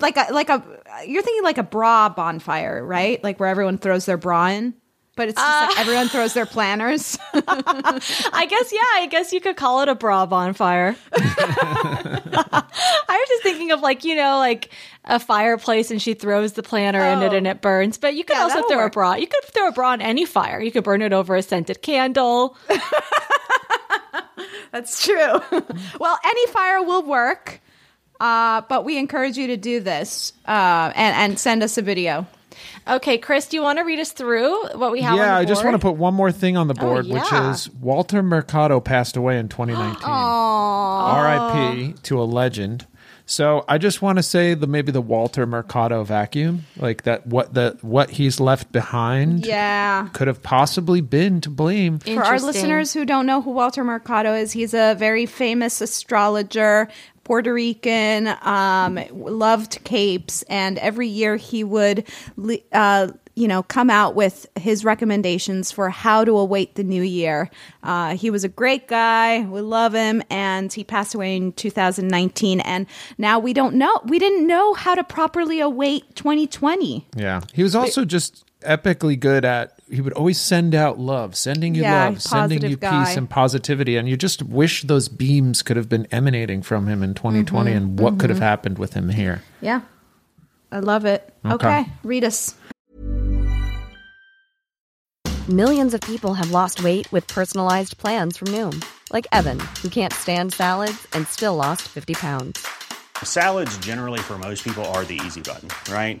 S12: like a like a you're thinking like a bra bonfire, right? Like where everyone throws their bra in. But it's just like everyone throws their planners.
S9: I guess, yeah, I guess you could call it a bra bonfire. I was just thinking of like, you know, like a fireplace and she throws the planner in it
S12: Oh.
S9: and it burns. But you could
S12: Yeah,
S9: also throw a bra. You could throw a bra on any fire. You could burn it over a scented candle.
S12: That's true. well, any fire will work. Uh, but we encourage you to do this uh, and, and send us a video.
S9: Okay, Chris, do you want to read us through what we have?
S2: yeah,
S9: on
S2: I just want to put one more thing on the oh, board, which
S9: yeah.
S2: is Walter Mercado passed away in 2019. R.I.P. to a legend. So I just want to say the maybe the Walter Mercado vacuum, like that what the what he's left behind
S12: Yeah.
S2: could have possibly been to blame.
S12: For our listeners who don't know who Walter Mercado is, he's a very famous astrologer,
S1: Puerto Rican, um, loved capes, and every year he would, uh, you know, come out with his recommendations for how to await the new year. Uh, he was a great guy. We love him, and he passed away in 2019. And now we don't know. We didn't know how to properly await 2020.
S2: Yeah. He was also just epically good at he would always send out love, sending you
S1: Yeah,
S2: love, sending you
S1: guy.
S2: peace and positivity. And you just wish those beams could have been emanating from him in 2020
S1: Mhm,
S2: and what could have
S1: mhm.
S2: happened with him here.
S1: Yeah, I love it.
S2: Okay.
S1: okay read us.
S21: Millions of people have lost weight with personalized plans from Noom, like Evan, who can't stand salads and still lost 50 pounds.
S22: Salads, generally, for most people, are the easy button, right?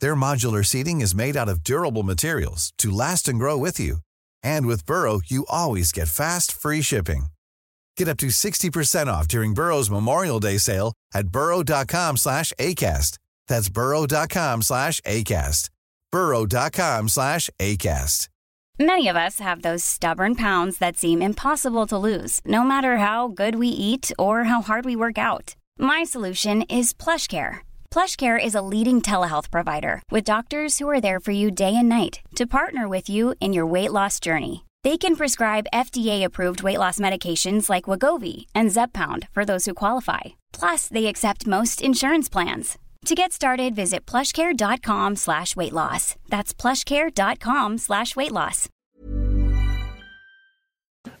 S23: Their modular seating is made out of durable materials to last and grow with you. And with Burrow, you always get fast, free shipping. Get up to 60% off during Burrow's Memorial Day sale at burrow.com slash ACAST. That's burrow.com slash ACAST. burrow.com slash ACAST.
S24: Many of us have those stubborn pounds that seem impossible to lose, no matter how good we eat or how hard we work out. My solution is PlushCare. PlushCare is a leading telehealth provider with doctors who are there for you day and night to partner with you in your weight loss journey. They can prescribe FDA-approved weight loss medications like Wegovy and Zepbound for those who qualify. Plus, they accept most insurance plans. To get started, visit plushcare.com slash weight loss. That's plushcare.com slash weight loss.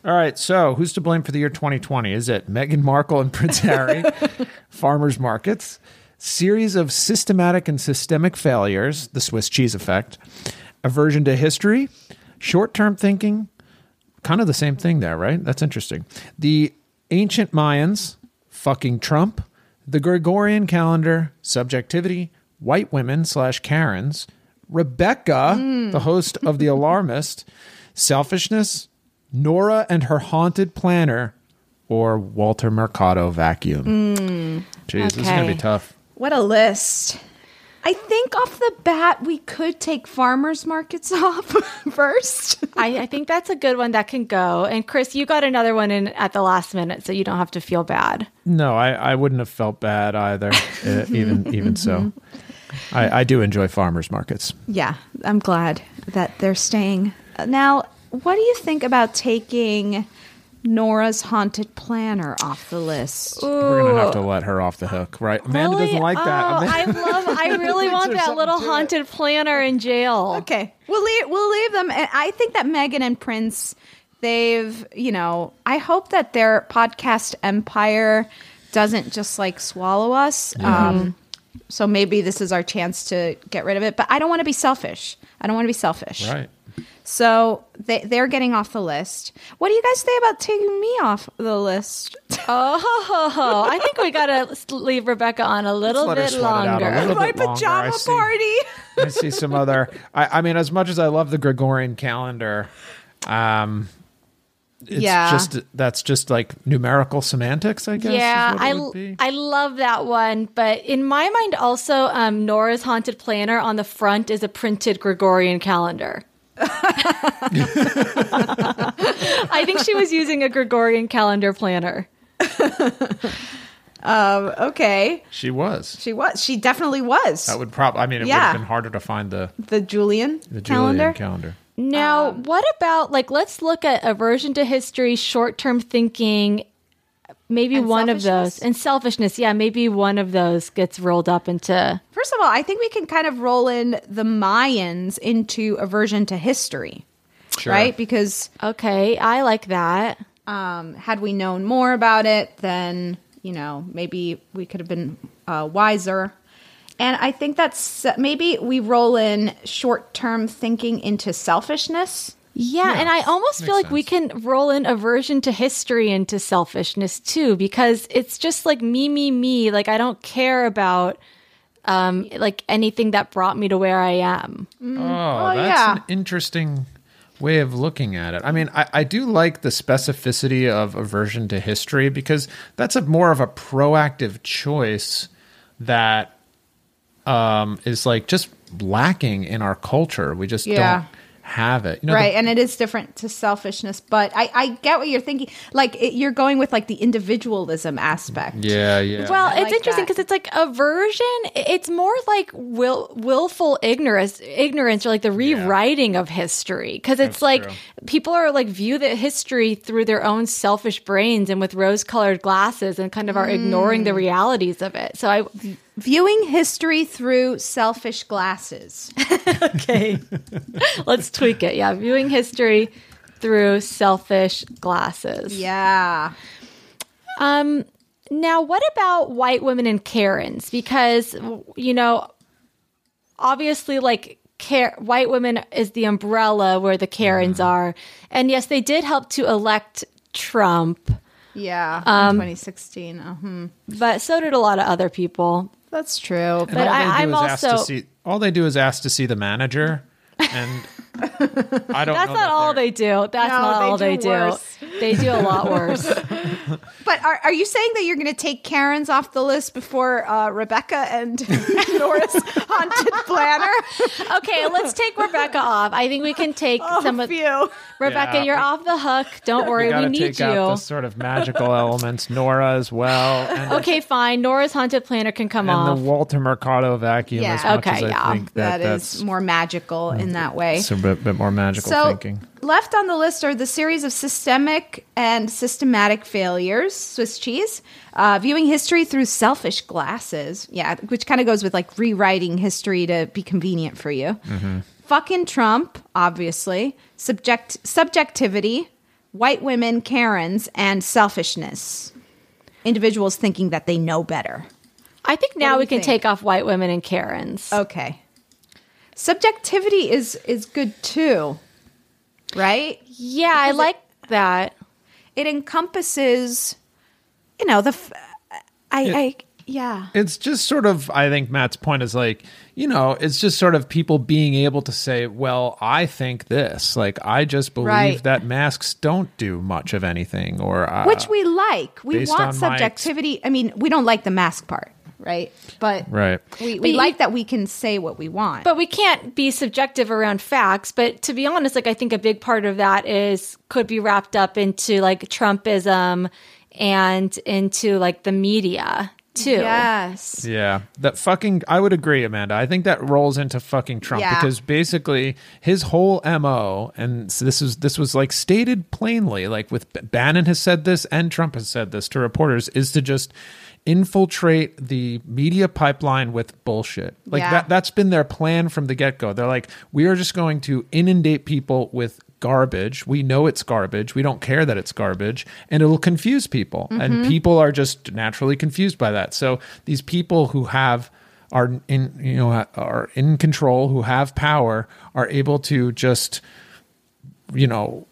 S2: All right, so who's to blame for the year 2020? Is it Meghan Markle and Prince Harry, farmers markets, series of systematic and systemic failures, the Swiss cheese effect, aversion to history, short term thinking, kind of the same thing there, right? That's interesting. The ancient Mayans, fucking Trump, the Gregorian calendar, subjectivity, white women slash Karens, Rebecca,
S1: Mm.
S2: the host of The Alarmist, selfishness, Nora and her haunted planner, or Walter Mercado vacuum.
S1: Mm.
S2: Jeez, this is going to be tough.
S1: What a list. I think off the bat, we could take farmers markets off first.
S9: I, I think that's a good one that can go. And Chris, you got another one in at the last minute, so you don't have to feel bad.
S2: No, I, I wouldn't have felt bad either, uh, even even so. I, I do enjoy farmers markets.
S1: Yeah, I'm glad that they're staying. Now, what do you think about taking Nora's haunted planner off the list?
S2: We're gonna have to let her off the hook, right? Amanda doesn't like that.
S9: Oh,
S2: Amanda-
S9: I love. I really want that little haunted planner in jail.
S1: Okay, we'll leave. We'll leave them. And I think that Meghan and Prince, they've, you know, I hope that their podcast empire doesn't just like swallow us.
S2: Yeah.
S1: Um, so maybe this is our chance to get rid of it. But I don't want to be selfish. I don't want to be selfish.
S2: Right.
S1: So they they're getting off the list. What do you guys say about taking me off the list?
S9: Oh, I think we gotta leave Rebecca on a little
S2: let her
S9: bit
S2: sweat it out a
S9: longer.
S2: little
S1: My
S2: bit longer.
S1: pajama
S2: I see.
S1: party.
S2: I see some other. I, I mean, as much as I love the Gregorian calendar, um, it's
S9: Yeah.
S2: just that's just like numerical semantics, I guess.
S9: Yeah,
S2: what
S9: I. I love that one, but in my mind, also um, Nora's haunted planner on the front is a printed Gregorian calendar. I think she was using a Gregorian calendar planner.
S1: Um, okay,
S2: She was.
S1: she was. She definitely was.
S2: That would probably. I mean, it would have been harder to find the
S1: the Julian
S2: the
S9: Calendar?
S2: Julian calendar.
S9: Now, what about like let's look at aversion to history, short-term thinking, maybe one of those, and selfishness. Yeah, maybe one of those gets rolled up into.
S1: First of all, I think we can kind of roll in the Mayans into aversion to history,
S9: Sure.
S1: right? Because
S9: okay, I like that.
S1: Um, had we known more about it, then you know, maybe we could have been uh, wiser. And I think that's maybe we roll in short term thinking into selfishness.
S9: Yeah, and I almost feel like we can roll in aversion to history into selfishness too, because it's just like me, me, me. Like I don't care about um like anything that brought me to where I am.
S2: Oh, that's an interesting way of looking at it. I mean, I, I do like the specificity of aversion to history because that's a more of a proactive choice that um, is like just lacking in our culture. We just
S1: Yeah.
S2: don't have it. You know,
S1: right,
S2: the-
S1: and it is different to selfishness, but I, I get what you're thinking. Like it, you're going with like the individualism aspect.
S2: yeah, yeah.
S9: Well,
S1: I
S9: it's
S1: like
S9: interesting because it's like aversion. It's more like will willful ignorance, ignorance, or like the rewriting of history. Because it's
S25: That's
S9: like
S25: true.
S9: people are like view the history through their own selfish brains and with rose-colored glasses, and kind of are ignoring the
S1: Mm.
S9: realities of it. So I
S1: viewing history through selfish glasses.
S9: okay, let's tweak it. Yeah, viewing history through selfish glasses.
S1: Yeah.
S9: Um. Now, what about white women and Karens? Because you know, obviously, like care, white women is the umbrella where the Karens are, and yes, they did help to elect Trump,
S1: Yeah,
S9: Um,
S1: 2016. Uh-huh.
S9: but so did a lot of other people.
S1: That's true.
S2: And
S9: But
S2: all they
S9: I,
S2: do
S9: I'm
S2: is ask to
S9: also
S2: see, all they do is ask to see the manager, and I don't.
S9: that's
S2: know
S9: not all they do. That's
S1: No,
S9: not
S1: they
S9: all
S1: do
S9: they do.
S1: worse.
S9: They do a lot worse.
S1: But are, are you saying that you're going to take Karen's off the list before uh, Rebecca and Nora's haunted planner?
S9: okay, let's take Rebecca off. I think we can take
S1: Oh,
S9: some of
S1: you.
S9: Rebecca.
S2: Yeah.
S9: you're off the hook. Don't worry,
S2: we
S9: we, need
S2: take
S9: you.
S2: out the sort of magical elements. Nora as well, and,
S9: Okay, fine. Nora's haunted planner can come
S2: and
S9: off.
S2: the Walter Mercado vacuum.
S1: Yeah.
S2: as much
S9: Okay,
S2: as I
S9: yeah.
S2: think that,
S1: that
S2: that's
S1: more magical in that way.
S2: it's a bit, bit more magical
S1: so,
S2: thinking.
S1: left on the list are the series of systemic and systematic failures, Swiss cheese, uh, viewing history through selfish glasses. Yeah, which kind of goes with like rewriting history to be convenient for you.
S2: Mm-hmm.
S1: Fucking Trump, obviously. Subject subjectivity, white women, Karens, and selfishness. Individuals thinking that they know better.
S9: I think now we
S1: we
S9: can take off white women and Karens.
S1: Okay. Subjectivity is is good too. Right?
S9: Yeah, I
S1: Because it-
S9: like that.
S1: It encompasses you know, the f- I
S2: It-
S1: I yeah.
S2: It's just sort of, I think Matt's point is like, you know, it's just sort of people being able to say, well, I think this. Like, I just believe
S1: Right.
S2: that masks don't do much of anything, or uh,
S1: Which we like. We want
S2: on my ex-
S1: subjectivity. I mean, we don't like the mask part, right? But
S2: right.
S1: we,
S9: But
S1: we
S9: you-
S1: like that we can say what we want.
S9: But we can't be subjective around facts. But to be honest, like I think a big part of that is could be wrapped up into like Trumpism and into like the media too.
S1: Yes.
S2: Yeah, that fucking. I would agree, Amanda. I think that rolls into fucking Trump
S1: Yeah.
S2: because basically his whole mo, and so this is this was like stated plainly, like with Bannon has said this and Trump has said this to reporters, is to just infiltrate the media pipeline with bullshit. Like
S1: Yeah.
S2: that. That's been their plan from the get go. They're like, we are just going to inundate people with garbage. We know it's garbage. We don't care that it's garbage, and it'll confuse people. And
S25: Mhm.
S2: people are just naturally confused by that. So these people who have are in you know are in control, who have power, are able to just you know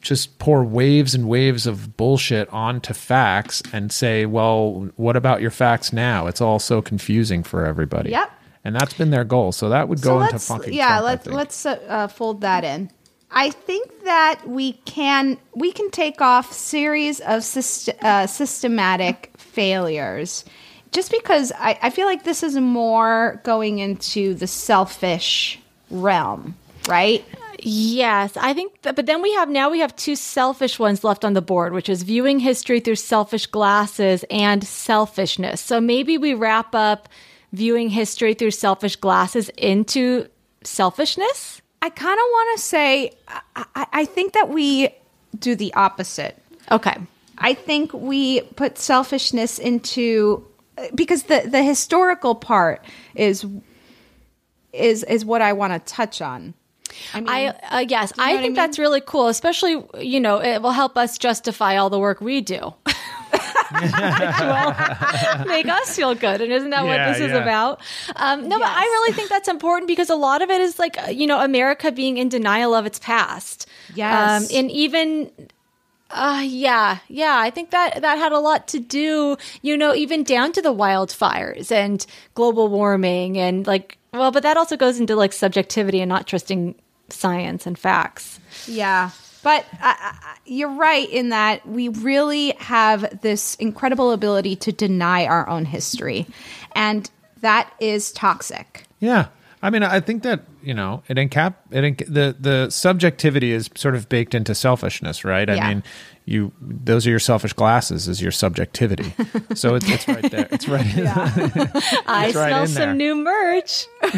S2: just pour waves and waves of bullshit onto facts and say, well, what about your facts now? It's all so confusing for everybody.
S1: Yep.
S2: And that's been their goal. So that would
S1: So
S2: go into
S1: let's-
S2: fucking
S1: yeah
S2: Trump,
S1: let's let's uh, uh, fold that in i think that we can we can take off series of syst- uh, systematic failures just because I, I feel like this is more going into the selfish realm right
S9: Yes, I think that, but then we have now we have two selfish ones left on the board, which is viewing history through selfish glasses and selfishness. So maybe we wrap up viewing history through selfish glasses into selfishness.
S1: i kind of want to say I, I, I think that we do the opposite
S9: Okay.
S1: I think we put selfishness into because the the historical part is is is what I want to touch on. I mean,
S9: I uh, yes,
S1: you know
S9: I
S1: what I
S9: think that's really cool. Especially, you know, it will help us justify all the work we do. will make us feel good. And isn't that
S2: Yeah,
S9: what this is about? Um, no, but I really think that's important because a lot of it is like, uh, you know, America being in denial of its past.
S1: Yes.
S9: Um, and even uh yeah, yeah, I think that that had a lot to do, you know, even down to the wildfires and global warming and like well, but that also goes into like subjectivity and not trusting science and facts.
S1: Yeah. But uh, uh, you're right in that we really have this incredible ability to deny our own history. And that is toxic.
S2: Yeah. I mean, I think that you know it encap it enc- the the subjectivity is sort of baked into selfishness, right?
S1: Yeah.
S2: I mean, you those are your selfish glasses is your subjectivity, so it's it's right there. It's right.
S9: There.
S2: I right
S9: smell
S2: in
S9: some
S2: there.
S9: new merch.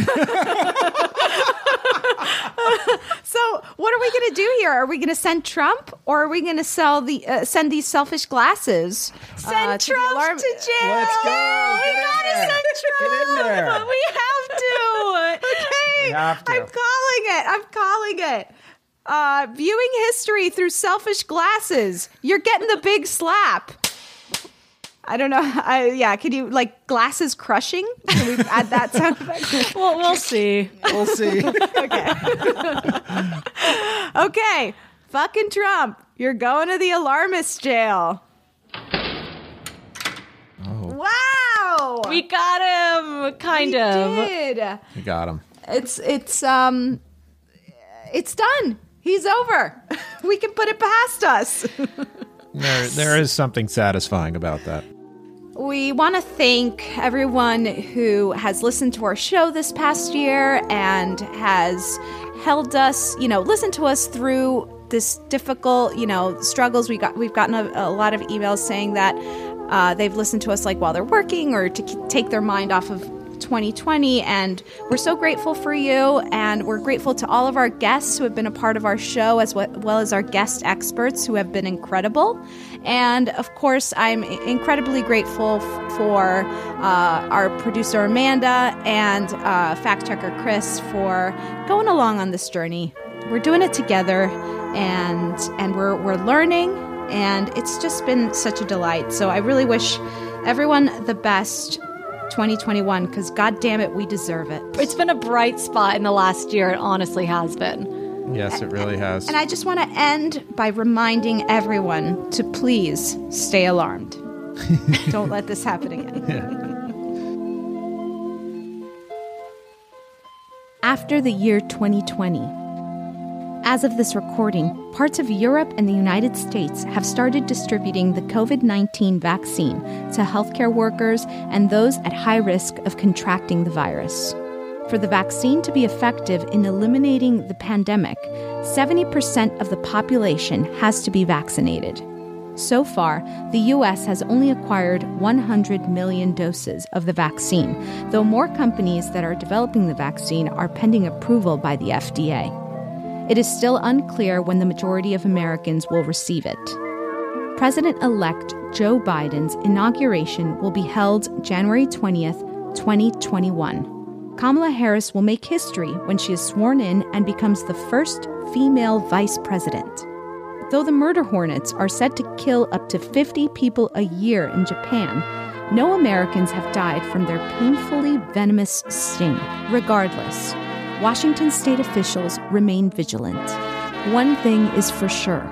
S1: So, what are we going to do here? Are we going to send Trump or are we going to sell the uh, send these selfish glasses?
S9: Send Trump to jail.
S1: Let's
S9: go. We gotta send Trump.
S1: there.
S9: We have to.
S1: okay.
S2: We have to.
S1: I'm calling it. I'm calling it. Uh, viewing history through selfish glasses. You're getting the big slap. I don't know. I, yeah, can you like glasses crushing? Can we add that sound effect?
S9: well, we'll see.
S2: We'll see.
S1: okay, okay. fucking Trump, you're going to the alarmist jail. Oh. Wow,
S9: We got him, kind of.
S1: we
S9: of.
S1: Did.
S2: You got him.
S1: It's it's um, it's done. He's over. We can put it past us.
S2: There, there is something satisfying about that.
S1: We want to thank everyone who has listened to our show this past year and has held us, you know, listened to us through this difficult, you know, struggles. We got we've gotten a, a lot of emails saying that uh, they've listened to us like while they're working or to k- take their mind off of 2020 and we're so grateful for you and we're grateful to all of our guests who have been a part of our show as well as our guest experts who have been incredible. And of course i'm incredibly grateful for uh, our producer amanda and uh, fact checker chris for going along on this journey. We're doing it together and and we're we're learning and it's just been such a delight. So i really wish everyone the best 2021 because god damn it we deserve it
S9: It's been a bright spot in the last year. It honestly has been.
S2: Yes, it really has.
S1: and i just want to end by reminding everyone to please stay alarmed don't let this happen again
S26: After the year 2020. As of this recording, parts of Europe and the United States have started distributing the COVID 19 vaccine to healthcare workers and those at high risk of contracting the virus. For the vaccine to be effective in eliminating the pandemic, 70% of the population has to be vaccinated. So far, the U.S. has only acquired 100 million doses of the vaccine, though more companies that are developing the vaccine are pending approval by the FDA. It is still unclear when the majority of Americans will receive it. President elect Joe Biden's inauguration will be held January 20th, 2021. Kamala Harris will make history when she is sworn in and becomes the first female vice president. Though the murder hornets are said to kill up to 50 people a year in Japan, no Americans have died from their painfully venomous sting. Regardless, Washington state officials remain vigilant. One thing is for sure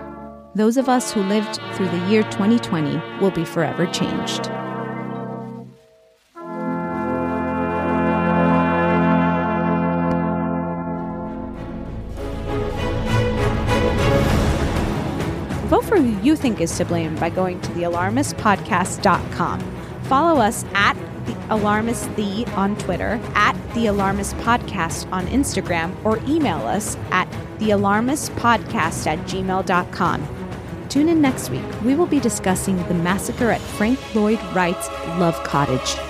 S26: those of us who lived through the year 2020 will be forever changed.
S1: Vote for who you think is to blame by going to thealarmistpodcast.com. Follow us at the Alarmist The on Twitter, at The Alarmist Podcast on Instagram, or email us at thealarmistpodcast at gmail.com.
S26: Tune in next week. We will be discussing the massacre at Frank Lloyd Wright's Love Cottage.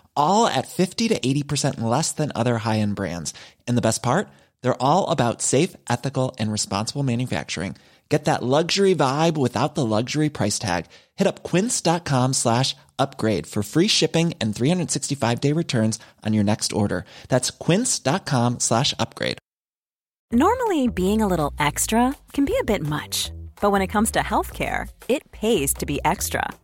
S27: all at 50 to 80% less than other high end brands. And the best part? They're all about safe, ethical, and responsible manufacturing. Get that luxury vibe without the luxury price tag. Hit up quince.com slash upgrade for free shipping and 365 day returns on your next order. That's quince.com slash upgrade.
S28: Normally, being a little extra can be a bit much, but when it comes to healthcare, it pays to be extra.